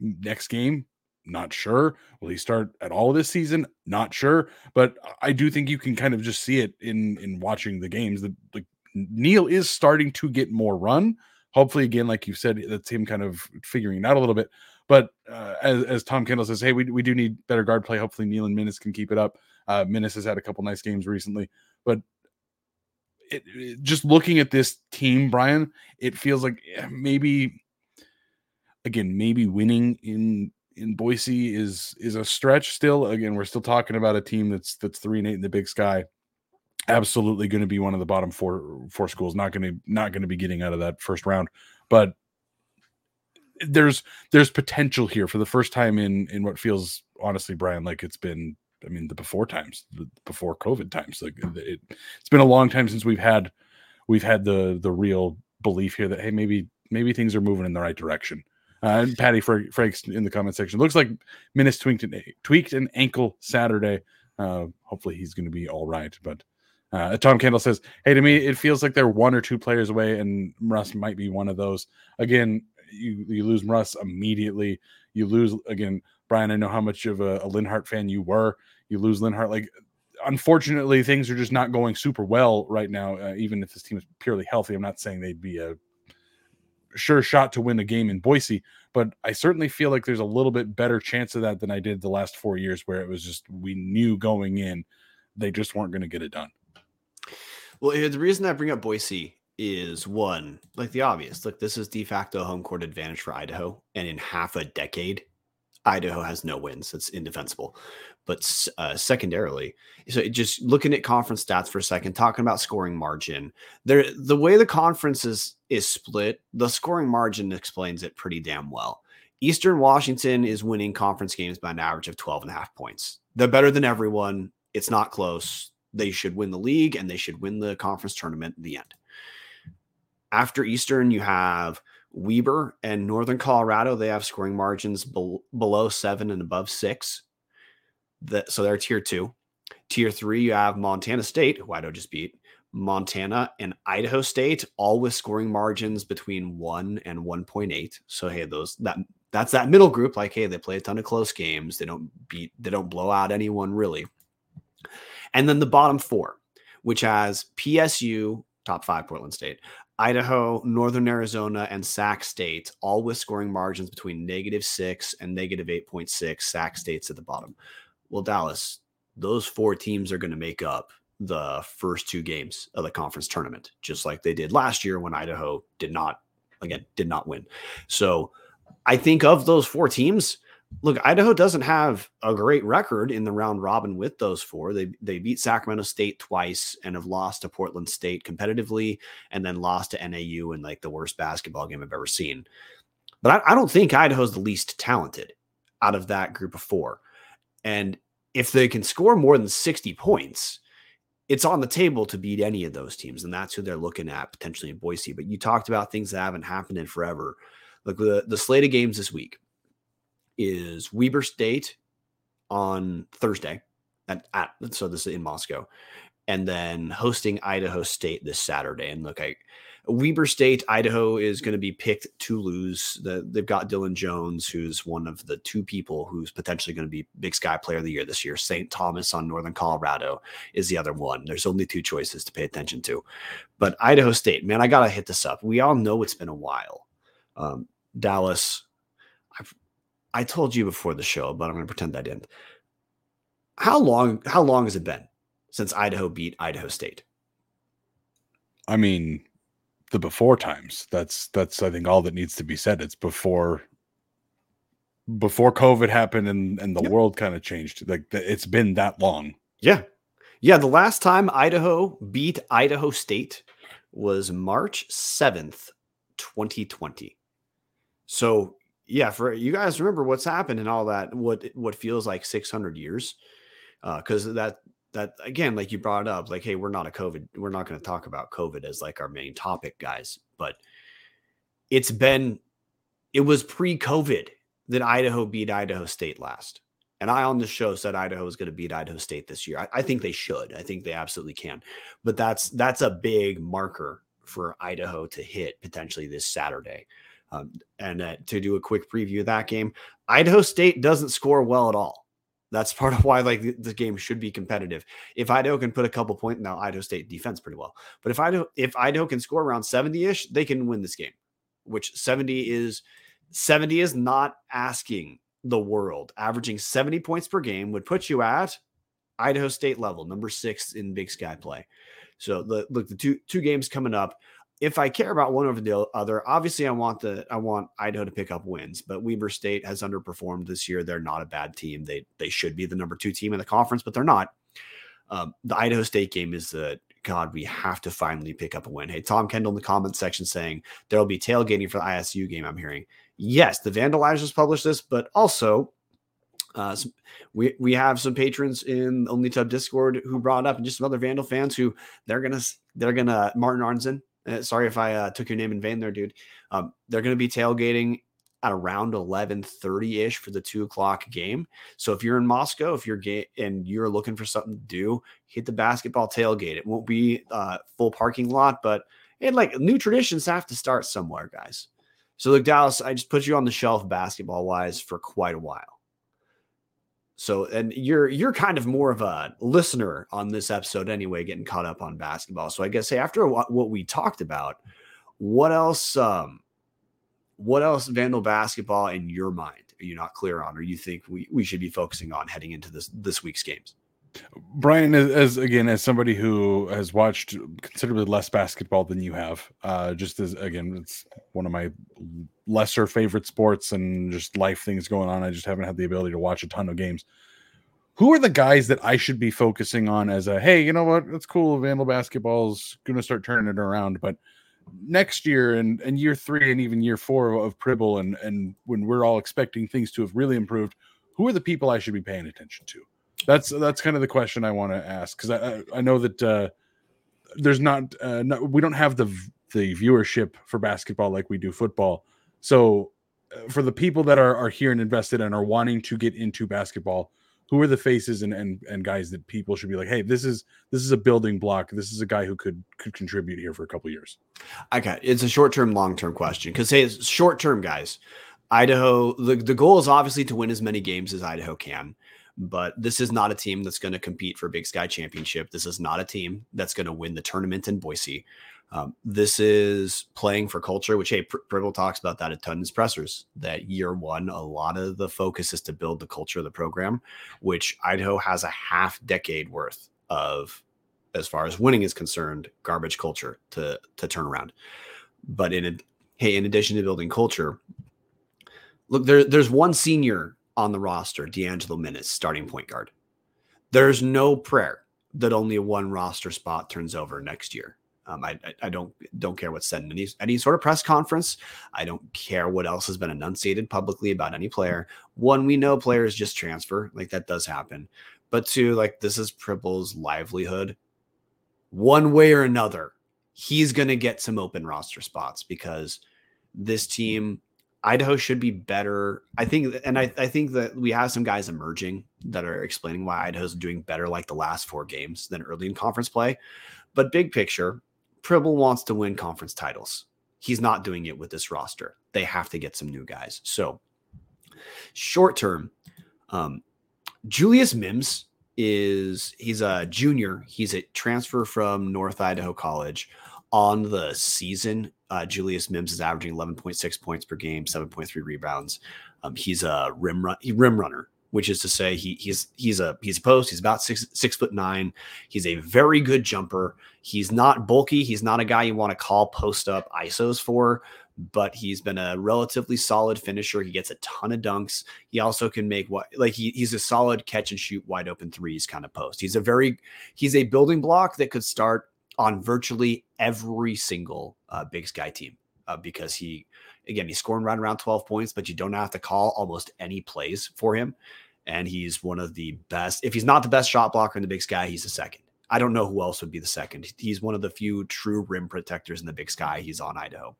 next game? Not sure. Will he start at all this season? Not sure. But i do think you can kind of just see it in in watching the games. That like neal is starting to get more run. Hopefully again like you said that's him kind of figuring it out a little bit. But uh, as, as tom kendall says hey we, we do need better guard play. Hopefully Neal and Minnis can keep it up. Uh Minnis has had a couple nice games recently. But it, it, just looking at this team brian it feels like maybe again, maybe winning in in Boise is is a stretch still. Again, we're still talking about a team that's that's three and eight in the Big Sky. Absolutely going to be one of the bottom four four schools. Not going to not going to be getting out of that first round, but there's there's potential here for the first time in in what feels honestly, Brian, like it's been. I mean, the before times, the before COVID times, like it, it's been a long time since we've had we've had the the real belief here that hey, maybe maybe things are moving in the right direction. Uh, and Patty Frerks in the comment section. Looks like Minnis tweaked an, tweaked an ankle Saturday. Uh, hopefully he's going to be all right. But uh, Tom Kendall says, "Hey, to me, it feels like they're one or two players away, and Mrus might be one of those. Again, you you lose Mrus immediately. You lose again, Brian. I know how much of a, a Linhart fan you were. You lose Linhart. Like, unfortunately, things are just not going super well right now. Uh, even if this team is purely healthy, I'm not saying they'd be a sure shot to win a game in Boise, but I certainly feel like there's a little bit better chance of that than I did the last four years, where it was just we knew going in they just weren't going to get it done. Well, the reason I bring up Boise is one, like the obvious, like this is de facto home court advantage for Idaho, and in half a decade, Idaho has no wins. It's indefensible. But uh, secondarily, so just looking at conference stats for a second, talking about scoring margin, there the way the conference is is split, the scoring margin explains it pretty damn well. Eastern Washington is winning conference games by an average of 12 and a half points. They're better than everyone. It's not close. They should win the league and they should win the conference tournament in the end. After Eastern, you have Weber and Northern Colorado, they have scoring margins be- below seven and above six. That so they're tier two. Tier three, you have Montana State, who I don't just beat, Montana and Idaho State, all with scoring margins between one and 1.8. So hey, those that that's that middle group. Like, hey, they play a ton of close games. They don't beat, they don't blow out anyone really. And then the bottom four, which has PSU, top five Portland State. Idaho, Northern Arizona, and Sac State, all with scoring margins between negative six and negative 8.6. Sac State's at the bottom. Well, Dallas, those four teams are going to make up the first two games of the conference tournament, just like they did last year when Idaho did not, again, did not win. So I think of those four teams, look, Idaho doesn't have a great record in the round robin with those four. They they beat Sacramento State twice and have lost to Portland State competitively, and then lost to NAU in like the worst basketball game I've ever seen. But I, I don't think Idaho's the least talented out of that group of four. And if they can score more than 60 points, it's on the table to beat any of those teams. And that's who they're looking at potentially in Boise. But you talked about things that haven't happened in forever. Like the, the slate of games this week is Weber State on Thursday at, at so this is in Moscow, and then hosting Idaho State this Saturday. And look, I Weber State, Idaho is going to be picked to lose. The, they've got Dillon Jones, who's one of the two people who's potentially going to be Big Sky Player of the Year this year. St. Thomas on Northern Colorado is the other one. There's only two choices to pay attention to. But Idaho State, man, I got to hit this up. We all know it's been a while. Um, Dallas, I told you before the show, but I'm going to pretend I didn't. How long? How long has it been since Idaho beat Idaho State? I mean, the before times. That's that's I think all that needs to be said. It's before before COVID happened and and the yep. world kind of changed. Like it's been that long. Yeah, yeah. The last time Idaho beat Idaho State was March seventh, 2020. So yeah, for you guys remember what's happened and all that, what what feels like 600 years, because uh, that that again, like you brought up, like, hey, we're not a COVID, we're not going to talk about COVID as like our main topic, guys, but it's been, it was pre-COVID that Idaho beat Idaho State last. And I on the show said Idaho is going to beat Idaho State this year. I, I, think they should. I think they absolutely can. But that's that's a big marker for Idaho to hit potentially this Saturday. Um, and uh, to do a quick preview of that game, Idaho State doesn't score well at all. That's part of why like the, game should be competitive. If Idaho can put a couple points now, Idaho State defense pretty well. But if Idaho if Idaho can score around 70-ish, they can win this game. Which 70 is 70 is not asking the world. Averaging 70 points per game would put you at Idaho State level, number 6 in Big Sky play. So the look the two two games coming up if I care about one over the other, obviously I want the I want Idaho to pick up wins, but Weber State has underperformed this year. They're not a bad team. They they should be the number two team in the conference, but they're not. Um, the Idaho State game is the God. We have to finally pick up a win. Hey, Tom Kendall in the comment section saying there will be tailgating for the ISU game. I'm hearing yes. The Vandalizers published this, but also uh, we we have some patrons in Only Tub Discord who brought up, and just some other Vandal fans who they're gonna they're gonna Martin Arnzen uh, sorry if I uh, took your name in vain there, dude. Um, they're going to be tailgating at around 11:30 ish for the two o'clock game. So if you're in Moscow, if you're ga- and you're looking for something to do, hit the basketball tailgate. It won't be uh, full parking lot, but and like new traditions have to start somewhere, guys. So look, Dallas, I just put you on the shelf basketball wise for quite a while. So and you're you're kind of more of a listener on this episode anyway, getting caught up on basketball. So I guess hey, after what, we talked about, what else um what else Vandal basketball in your mind are you not clear on or you think we, we should be focusing on heading into this this week's games? Brian, as, as, again as somebody who has watched considerably less basketball than you have, uh, just as again, it's one of my lesser favorite sports and just life things going on. I just haven't had the ability to watch a ton of games. Who are the guys that I should be focusing on as a hey, you know what? It's cool. Vandal basketball's to start turning it around, but next year and, and year three and even year four of Pribble and and when we're all expecting things to have really improved, who are the people I should be paying attention to? That's that's kind of the question I want to ask because I I know that uh, there's not, uh, we don't have the the viewership for basketball like we do football. So uh, for the people that are, are here and invested and are wanting to get into basketball, who are the faces and, and and guys that people should be like, hey, this is this is a building block. This is a guy who could could contribute here for a couple years. Okay, it's a short term, long term question because hey, short term guys. Idaho, the, the goal is obviously to win as many games as Idaho can, but this is not a team that's going to compete for Big Sky Championship. This is not a team that's going to win the tournament in Boise. Um, this is playing for culture, which hey, Pribble talks about that a ton in his pressers. That year one, a lot of the focus is to build the culture of the program, which Idaho has a half decade worth of, as far as winning is concerned, garbage culture to to turn around. But in a, hey, in addition to building culture, look there. There's one senior on the roster, D'Angelo Minnis, starting point guard. There's no prayer that only one roster spot turns over next year. Um, I, I don't don't care what's said in any any sort of press conference. I don't care what else has been enunciated publicly about any player. One, we know players just transfer, like that does happen. But two, like this is Pribble's livelihood. One way or another, he's going to get some open roster spots because this team Idaho should be better. I think, and I, I, think that we have some guys emerging that are explaining why Idaho's doing better like the last four games than early in conference play. But big picture, Pribble wants to win conference titles. He's not doing it with this roster. They have to get some new guys. So, short term, um, Julius Mims is he's a junior. He's a transfer from North Idaho College on the season, uh, Julius Mims is averaging 11.6 points per game, 7.3 rebounds. Um, he's a rim run, rim runner, which is to say he he's he's a he's a post. He's about six six foot nine. He's a very good jumper. He's not bulky. He's not a guy you want to call post up ISOs for, but he's been a relatively solid finisher. He gets a ton of dunks. He also can make what like he, he's a solid catch and shoot wide open threes kind of post. He's a very he's a building block that could start on virtually every single uh, Big Sky team uh, because he, again, he's scoring right around 12 points, but you don't have to call almost any plays for him. And he's one of the best. If he's not the best shot blocker in the Big Sky, he's the second. I don't know who else would be the second. He's one of the few true rim protectors in the Big Sky. He's on Idaho.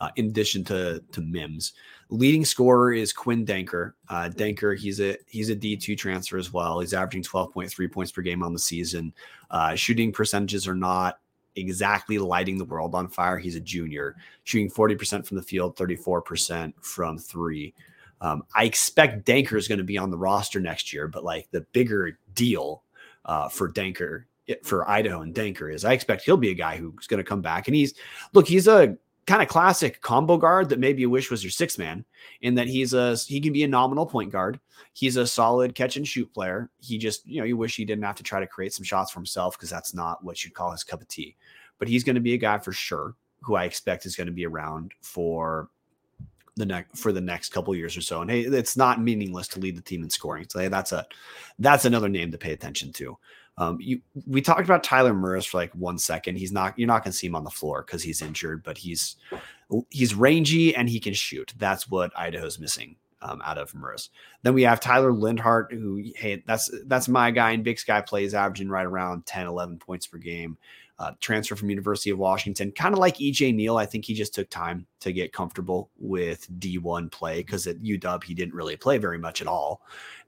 Uh, in addition to to Mims, leading scorer is Quinn Denker. Uh, Denker, he's a he's a D two transfer as well. He's averaging twelve point three points per game on the season. Uh, shooting percentages are not exactly lighting the world on fire. He's a junior, shooting forty percent from the field, thirty four percent from three. Um, I expect Denker is going to be on the roster next year, but like the bigger deal uh, for Denker for Idaho and Denker is I expect he'll be a guy who's going to come back. And he's look, he's a kind of classic combo guard that maybe you wish was your six man in that he's a he can be a nominal point guard. He's a solid catch and shoot player. He just you know you wish he didn't have to try to create some shots for himself because that's not what you'd call his cup of tea. But he's going to be a guy for sure who i expect is going to be around for the next for the next couple years or so. And hey it's not meaningless to lead the team in scoring. So hey, that's a that's another name to pay attention to um, you, we talked about Tyler Mrus for like one second. He's not, you're not going to see him on the floor because he's injured, but he's, he's rangy and he can shoot. That's what Idaho's missing um, out of Mrus. Then we have Tyler Linhart, who, hey, that's, that's my guy in Big Sky plays averaging right around 10, 11 points per game. Uh, transfer from University of Washington, kind of like EJ Neal. I think he just took time to get comfortable with D1 play because at UW he didn't really play very much at all,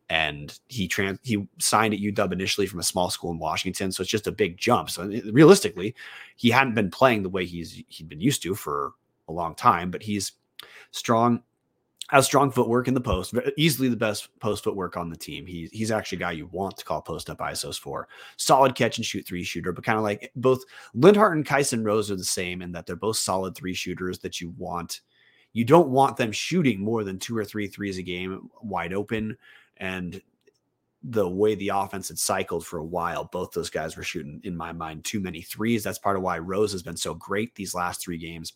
and he trans he signed at UW initially from a small school in Washington, so it's just a big jump. So realistically, he hadn't been playing the way he's he'd been used to for a long time, but he's strong, has strong footwork in the post, easily the best post footwork on the team. He's he's actually a guy you want to call post up ISOs for. Solid catch and shoot three shooter, but kind of like both Linhart and Kyson Rose are the same in that they're both solid three shooters that you want. You don't want them shooting more than two or three threes a game wide open and the way the offense had cycled for a while, both those guys were shooting, in my mind, too many threes. That's part of why Rose has been so great these last three games.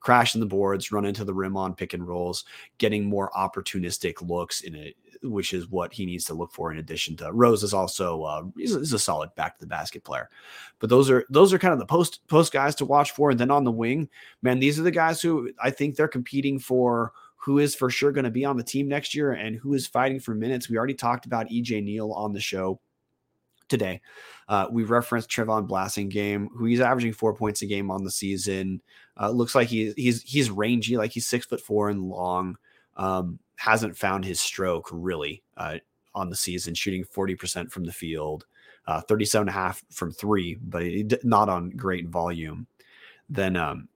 Crashing the boards, run into the rim on pick and rolls, getting more opportunistic looks in it, which is what he needs to look for. In addition to Rose is also uh, is, is a solid back to the basket player. But those are those are kind of the post post guys to watch for. And then on the wing, man, these are the guys who I think they're competing for who is for sure going to be on the team next year and who is fighting for minutes. We already talked about EJ Neal on the show today. Uh, we referenced Trevon Blassingame, who he's averaging four points a game on the season. Uh, looks like he, he's he's rangy, like he's six foot four and long. Um, hasn't found his stroke really uh, on the season, shooting 40% from the field, uh, 37 and a half from three, but it, not on great volume. Then um,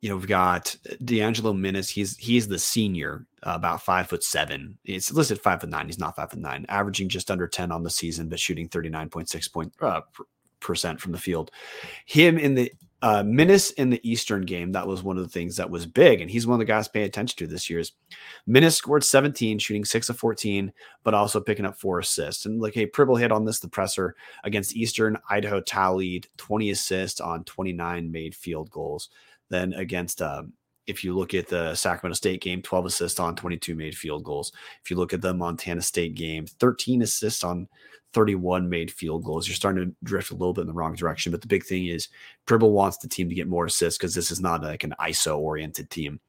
you know, we've got D'Angelo Minnis. He's he's the senior, uh, about five foot seven. It's listed five foot nine. He's not five foot nine, averaging just under ten on the season, but shooting thirty nine point six point uh, percent from the field. Him in the uh, Minnis in the Eastern game, that was one of the things that was big. And he's one of the guys paying attention to this year. Is Minnis scored 17, shooting six of 14, but also picking up four assists. And like, hey, Pribble hit on this, the presser against Eastern. Idaho tallied 20 assists on 29 made field goals. Then against, um, if you look at the Sacramento State game, 12 assists on 22 made field goals. If you look at the Montana State game, 13 assists on 31 made field goals. You're starting to drift a little bit in the wrong direction. But the big thing is Pribble wants the team to get more assists because this is not like an ISO oriented team.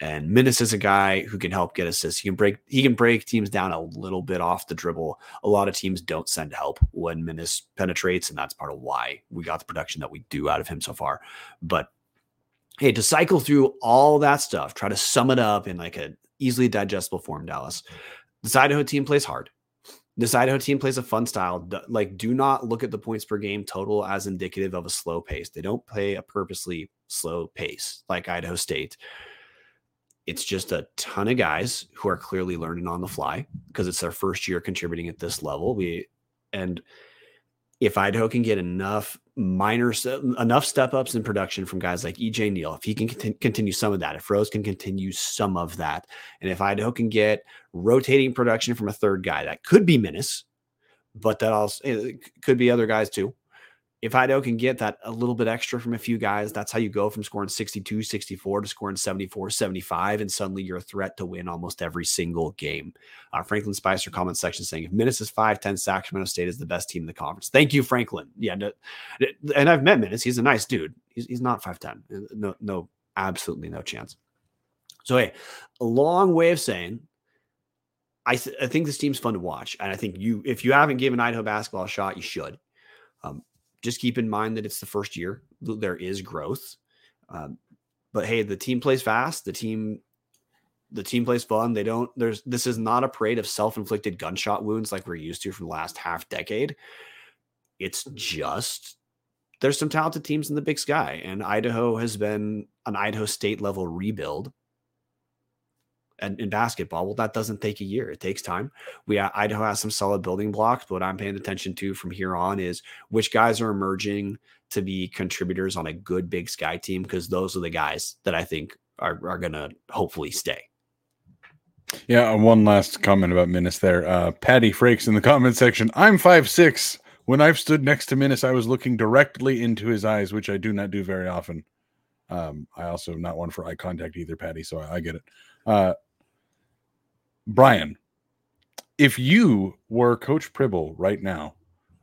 And Minnis is a guy who can help get assists. He can break he can break teams down a little bit off the dribble. A lot of teams don't send help when Minnis penetrates, and that's part of why we got the production that we do out of him so far. But hey, to cycle through all that stuff, try to sum it up in like a easily digestible form, Dallas. This Idaho team plays hard this Idaho team plays a fun style. Like, do not look at the points per game total as indicative of a slow pace. They don't play a purposely slow pace like Idaho State. It's just a ton of guys who are clearly learning on the fly because it's their first year contributing at this level. We and if Idaho can get enough minor enough step ups in production from guys like EJ Neal, if he can continue some of that, if Rose can continue some of that, and if Idaho can get rotating production from a third guy, that could be Minnis, but that also eh, could be other guys too if Idaho can get that a little bit extra from a few guys, that's how you go from scoring 62, 64 to scoring 74, 75. And suddenly you're a threat to win almost every single game. Uh, Franklin Spicer comment section saying, if Minnis is 5'10, Sacramento State is the best team in the conference. Thank you, Franklin. Yeah. No, and I've met Minnis. He's a nice dude. He's, he's not 5'10. Uh, no, no, absolutely no chance. So, hey, a long way of saying, I, th- I think this team's fun to watch. And I think you, if you haven't given Idaho basketball a shot, you should. Um, just keep in mind that it's the first year. There is growth. Um, but hey, the team plays fast. The team the team plays fun. They don't there's this is not a parade of self-inflicted gunshot wounds like we're used to from the last half decade. It's just there's some talented teams in the big sky and Idaho has been an Idaho state level rebuild and in basketball, well, that doesn't take a year. It takes time. We Idaho has some solid building blocks, but what I'm paying attention to from here on is which guys are emerging to be contributors on a good Big Sky team because those are the guys that I think are are going to hopefully stay. Yeah, uh, one last comment about Minnis there. Uh, Patty Frerks in the comment section. I'm five six. When I've stood next to Minnis, I was looking directly into his eyes, which I do not do very often. Um, I also not one for eye contact either, Patty. So I, I get it. Uh, Brian, if you were Coach Pribble right now,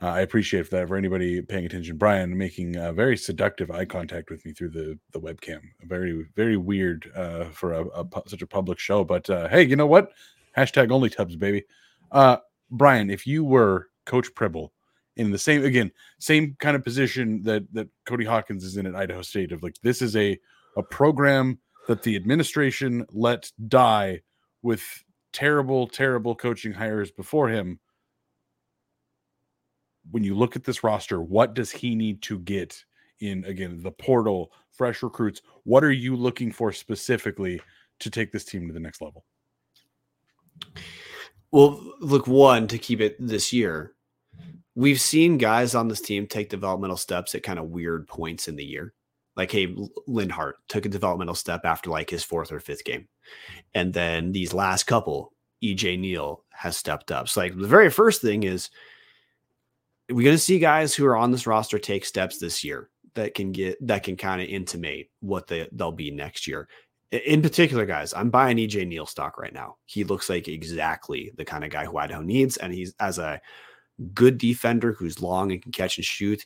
uh, I appreciate that for anybody paying attention. Brian making a very seductive eye contact with me through the the webcam. Very very weird uh, for a, a, such a public show. But uh, hey, you know what? Hashtag only tubs, baby. Uh, Brian, if you were Coach Pribble in the same again same kind of position that that Cody Hawkins is in at Idaho State of like this is a a program that the administration let die with terrible, terrible coaching hires before him. When you look at this roster, what does he need to get in again the portal, fresh recruits? What are you looking for specifically to take this team to the next level? Well, look, one to keep it this year. We've seen guys on this team take developmental steps at kind of weird points in the year. Like, hey, linhart took a developmental step after like his fourth or fifth game. And then these last couple, EJ Neal has stepped up. So, like, the very first thing is we're going to see guys who are on this roster take steps this year that can get that can kind of intimate what they, they'll be next year. In particular, guys, I'm buying EJ Neal stock right now. He looks like exactly the kind of guy who Idaho needs, and he's as a good defender who's long and can catch and shoot.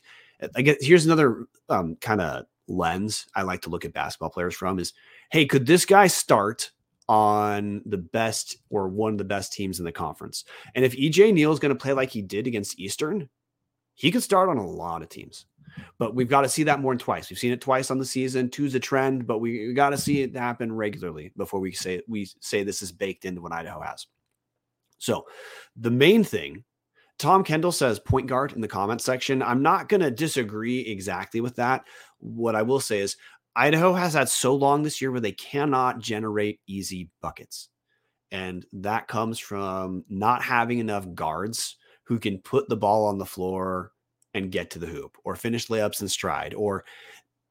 I guess here's another um, kind of lens I like to look at basketball players from is hey, could this guy start on the best or one of the best teams in the conference? And if EJ Neal is going to play like he did against Eastern, he could start on a lot of teams. But we've got to see that more than twice. We've seen it twice on the season. Two's a trend, but we, got to see it happen regularly before we say we say this is baked into what Idaho has. So the main thing Tom Kendall says point guard in the comment section. I'm not going to disagree exactly with that. What I will say is Idaho has had so long this year where they cannot generate easy buckets. And that comes from not having enough guards who can put the ball on the floor and get to the hoop or finish layups in stride or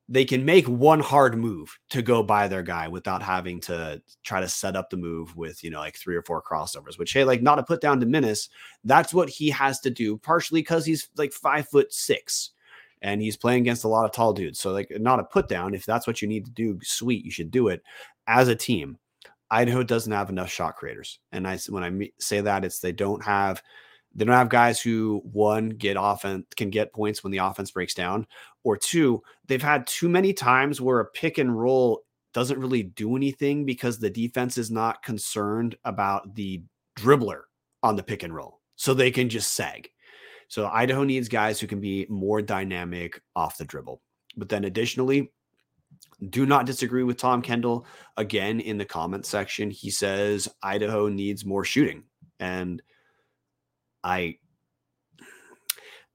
they can make one hard move to go by their guy without having to try to set up the move with, you know, like three or four crossovers, which, hey, like not a put down to Minnis. That's what he has to do, partially because he's like five foot six and he's playing against a lot of tall dudes. So, like, not a put down. If that's what you need to do, sweet, you should do it as a team. Idaho doesn't have enough shot creators. And I, when I say that, it's they don't have they don't have guys who one get offense can get points when the offense breaks down, or two, they've had too many times where a pick and roll doesn't really do anything because the defense is not concerned about the dribbler on the pick and roll. So they can just sag. So Idaho needs guys who can be more dynamic off the dribble. But then additionally, do not disagree with Tom Kendall again in the comment section. He says Idaho needs more shooting. And I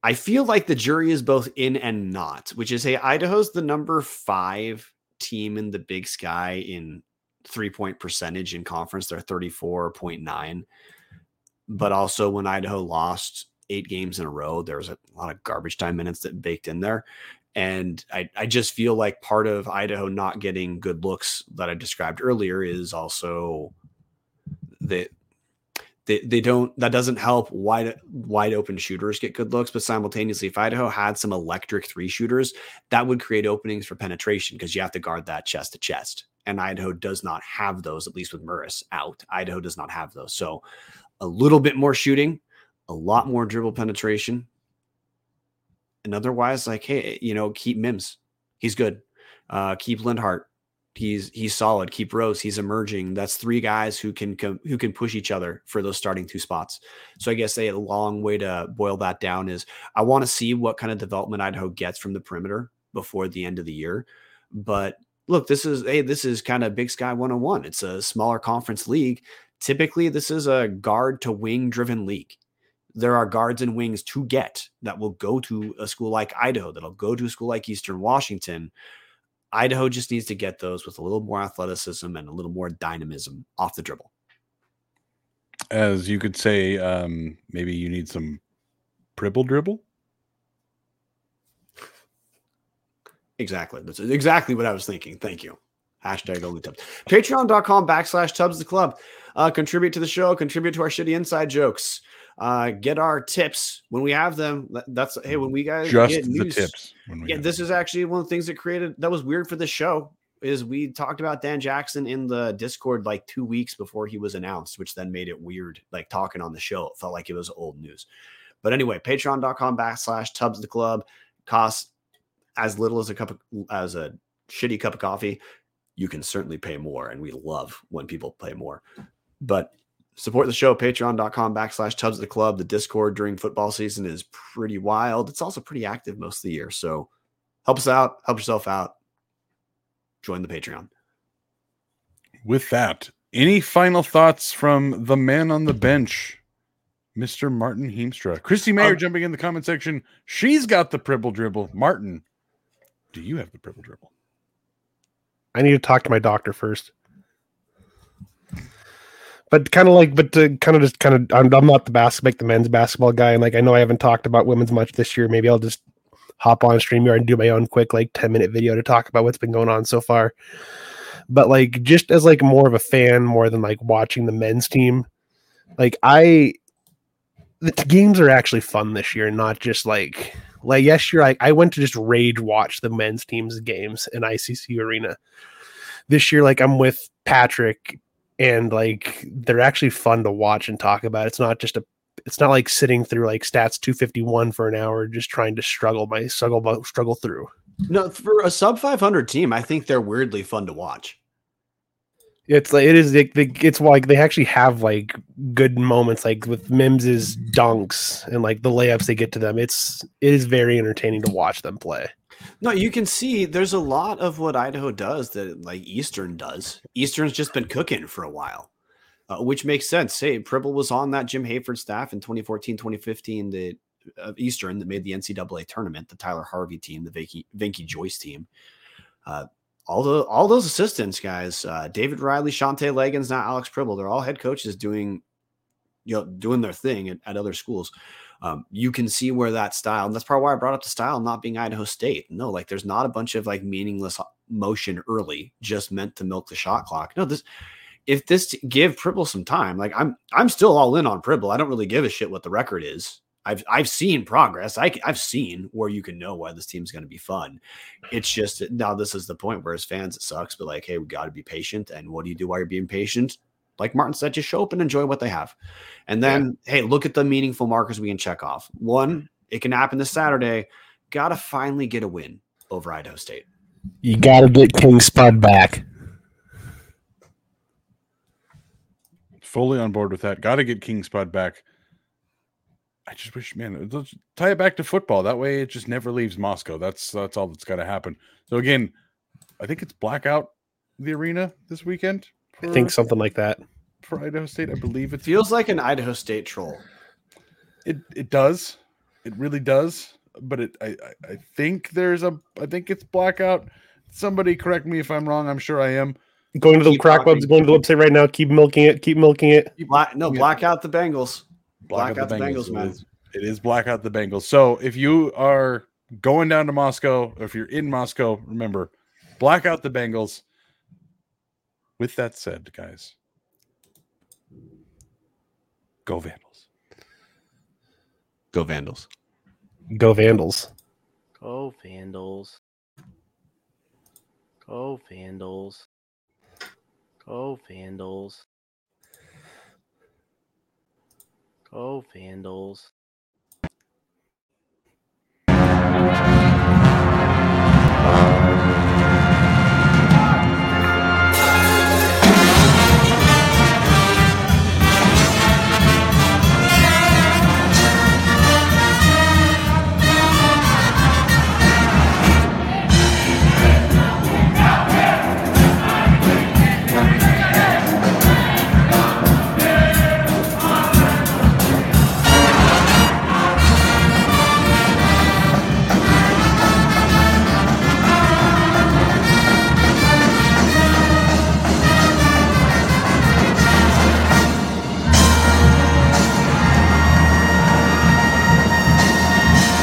I feel like the jury is both in and not, which is hey, Idaho's the number five team in the big sky in three point percentage in conference. They're 34.9. But also when Idaho lost eight games in a row, there was a lot of garbage time minutes that baked in there. And I, I just feel like part of Idaho not getting good looks that I described earlier is also that they, they don't that doesn't help wide wide open shooters get good looks but simultaneously if idaho had some electric three shooters that would create openings for penetration because you have to guard that chest to chest. And idaho does not have those at least with Mrus out. Idaho does not have those. So a little bit more shooting a lot more dribble penetration. And otherwise like hey you know keep mims. He's good. Uh keep linhart He's he's solid. Keep Rose. He's emerging. That's three guys who can who can push each other for those starting two spots. So I guess a long way to boil that down is I want to see what kind of development Idaho gets from the perimeter before the end of the year. But look, this is hey, this is kind of Big Sky 101. It's a smaller conference league. Typically, this is a guard to wing driven league. There are guards and wings to get that will go to a school like Idaho, that'll go to a school like Eastern Washington Idaho just needs to get those with a little more athleticism and a little more dynamism off the dribble. As you could say, um, maybe you need some pribble dribble. Exactly. That's exactly what I was thinking. Thank you. Hashtag only tubs. Patreon.com backslash tubs the club. Uh, contribute to the show, contribute to our shitty inside jokes uh, get our tips when we have them. That's hey, when we guys just get news, the tips. yeah, this is actually one of the things that created that was weird for the show. Is we talked about Dan Jackson in the Discord like two weeks before he was announced, which then made it weird, like talking on the show. It felt like it was old news. But anyway, patreon.com backslash tubs the club costs as little as a cup of as a shitty cup of coffee. You can certainly pay more, and we love when people pay more. But support the show patreon.com backslash tubs of the club. The discord during football season is pretty wild. It's also pretty active most of the year so help us out help yourself out. Join the patreon. With that any final thoughts from the man on the bench mr martin heemstra? Kristy mayer um, jumping in the comment section. She's got the pribble dribble. Martin do you have the pribble dribble? I need to talk to my doctor first but kind of like, but to kind of just kind of, I'm, I'm not the basketball, like the men's basketball guy, and like I know I haven't talked about women's much this year. Maybe I'll just hop on Streamyard and do my own quick like 10 minute video to talk about what's been going on so far. But like, just as like more of a fan, more than like watching the men's team, like I, the games are actually fun this year, not just like like yesterday. Like I went to just rage watch the men's team's games in ICC Arena. This year, like I'm with Patrick and like they're actually fun to watch and talk about. It's not just a it's not like sitting through like stats 251 for an hour just trying to struggle my struggle struggle through. No, for a sub 500 team, I think they're weirdly fun to watch. It's like it is. They, it's like they actually have like good moments, like with Mims's dunks and like the layups they get to them. It's it is very entertaining to watch them play. No, you can see there's a lot of what Idaho does that like Eastern does. Eastern's just been cooking for a while, uh, which makes sense. Hey, Pribble was on that Jim Hayford staff in 2014, 2015, the uh, Eastern that made the NCAA tournament, the Tyler Harvey team, the Venky Jois team. Uh, all the all those assistants guys, uh, David Riley, Shantay Legans, now Alex Pribble, they're all head coaches doing you know doing their thing at, at other schools. Um, you can see where that style, and that's probably why I brought up the style not being Idaho State. No, like there's not a bunch of like meaningless motion early, just meant to milk the shot clock. No, this if this give Pribble some time, like I'm I'm still all in on Pribble. I don't really give a shit what the record is. I've I've seen progress. I, I've seen where you can know why this team's going to be fun. It's just now this is the point where as fans it sucks, but like, hey, we got to be patient. And what do you do while you're being patient? Like Martin said, just show up and enjoy what they have. And then, yeah. hey, look at the meaningful markers we can check off. One, it can happen this Saturday. Got to finally get a win over Idaho State. You got to get King Spud back. Fully on board with that. Got to get King Spud back. I just wish, man, let's tie it back to football. That way, it just never leaves Moscow. That's that's all that's got to happen. So again, I think it's blackout the arena this weekend. I think something like that for Idaho State. I believe it feels like an Idaho State troll. It it does. It really does. But it I I think there's a I think it's blackout. Somebody correct me if I'm wrong. I'm sure I am. Going to the crack webs, going to the website right now. Keep milking it. Keep milking it. Black, no, black out the Bengals. Black, black out the Bengals, Bengals man. It is, it is black out the Bengals. So if you are going down to Moscow, or if you're in Moscow, remember, black out the Bengals with that said, guys, go Vandals. Go Vandals. Go Vandals. Go Vandals. Go Vandals. Go Vandals. Go Vandals. Go Vandals.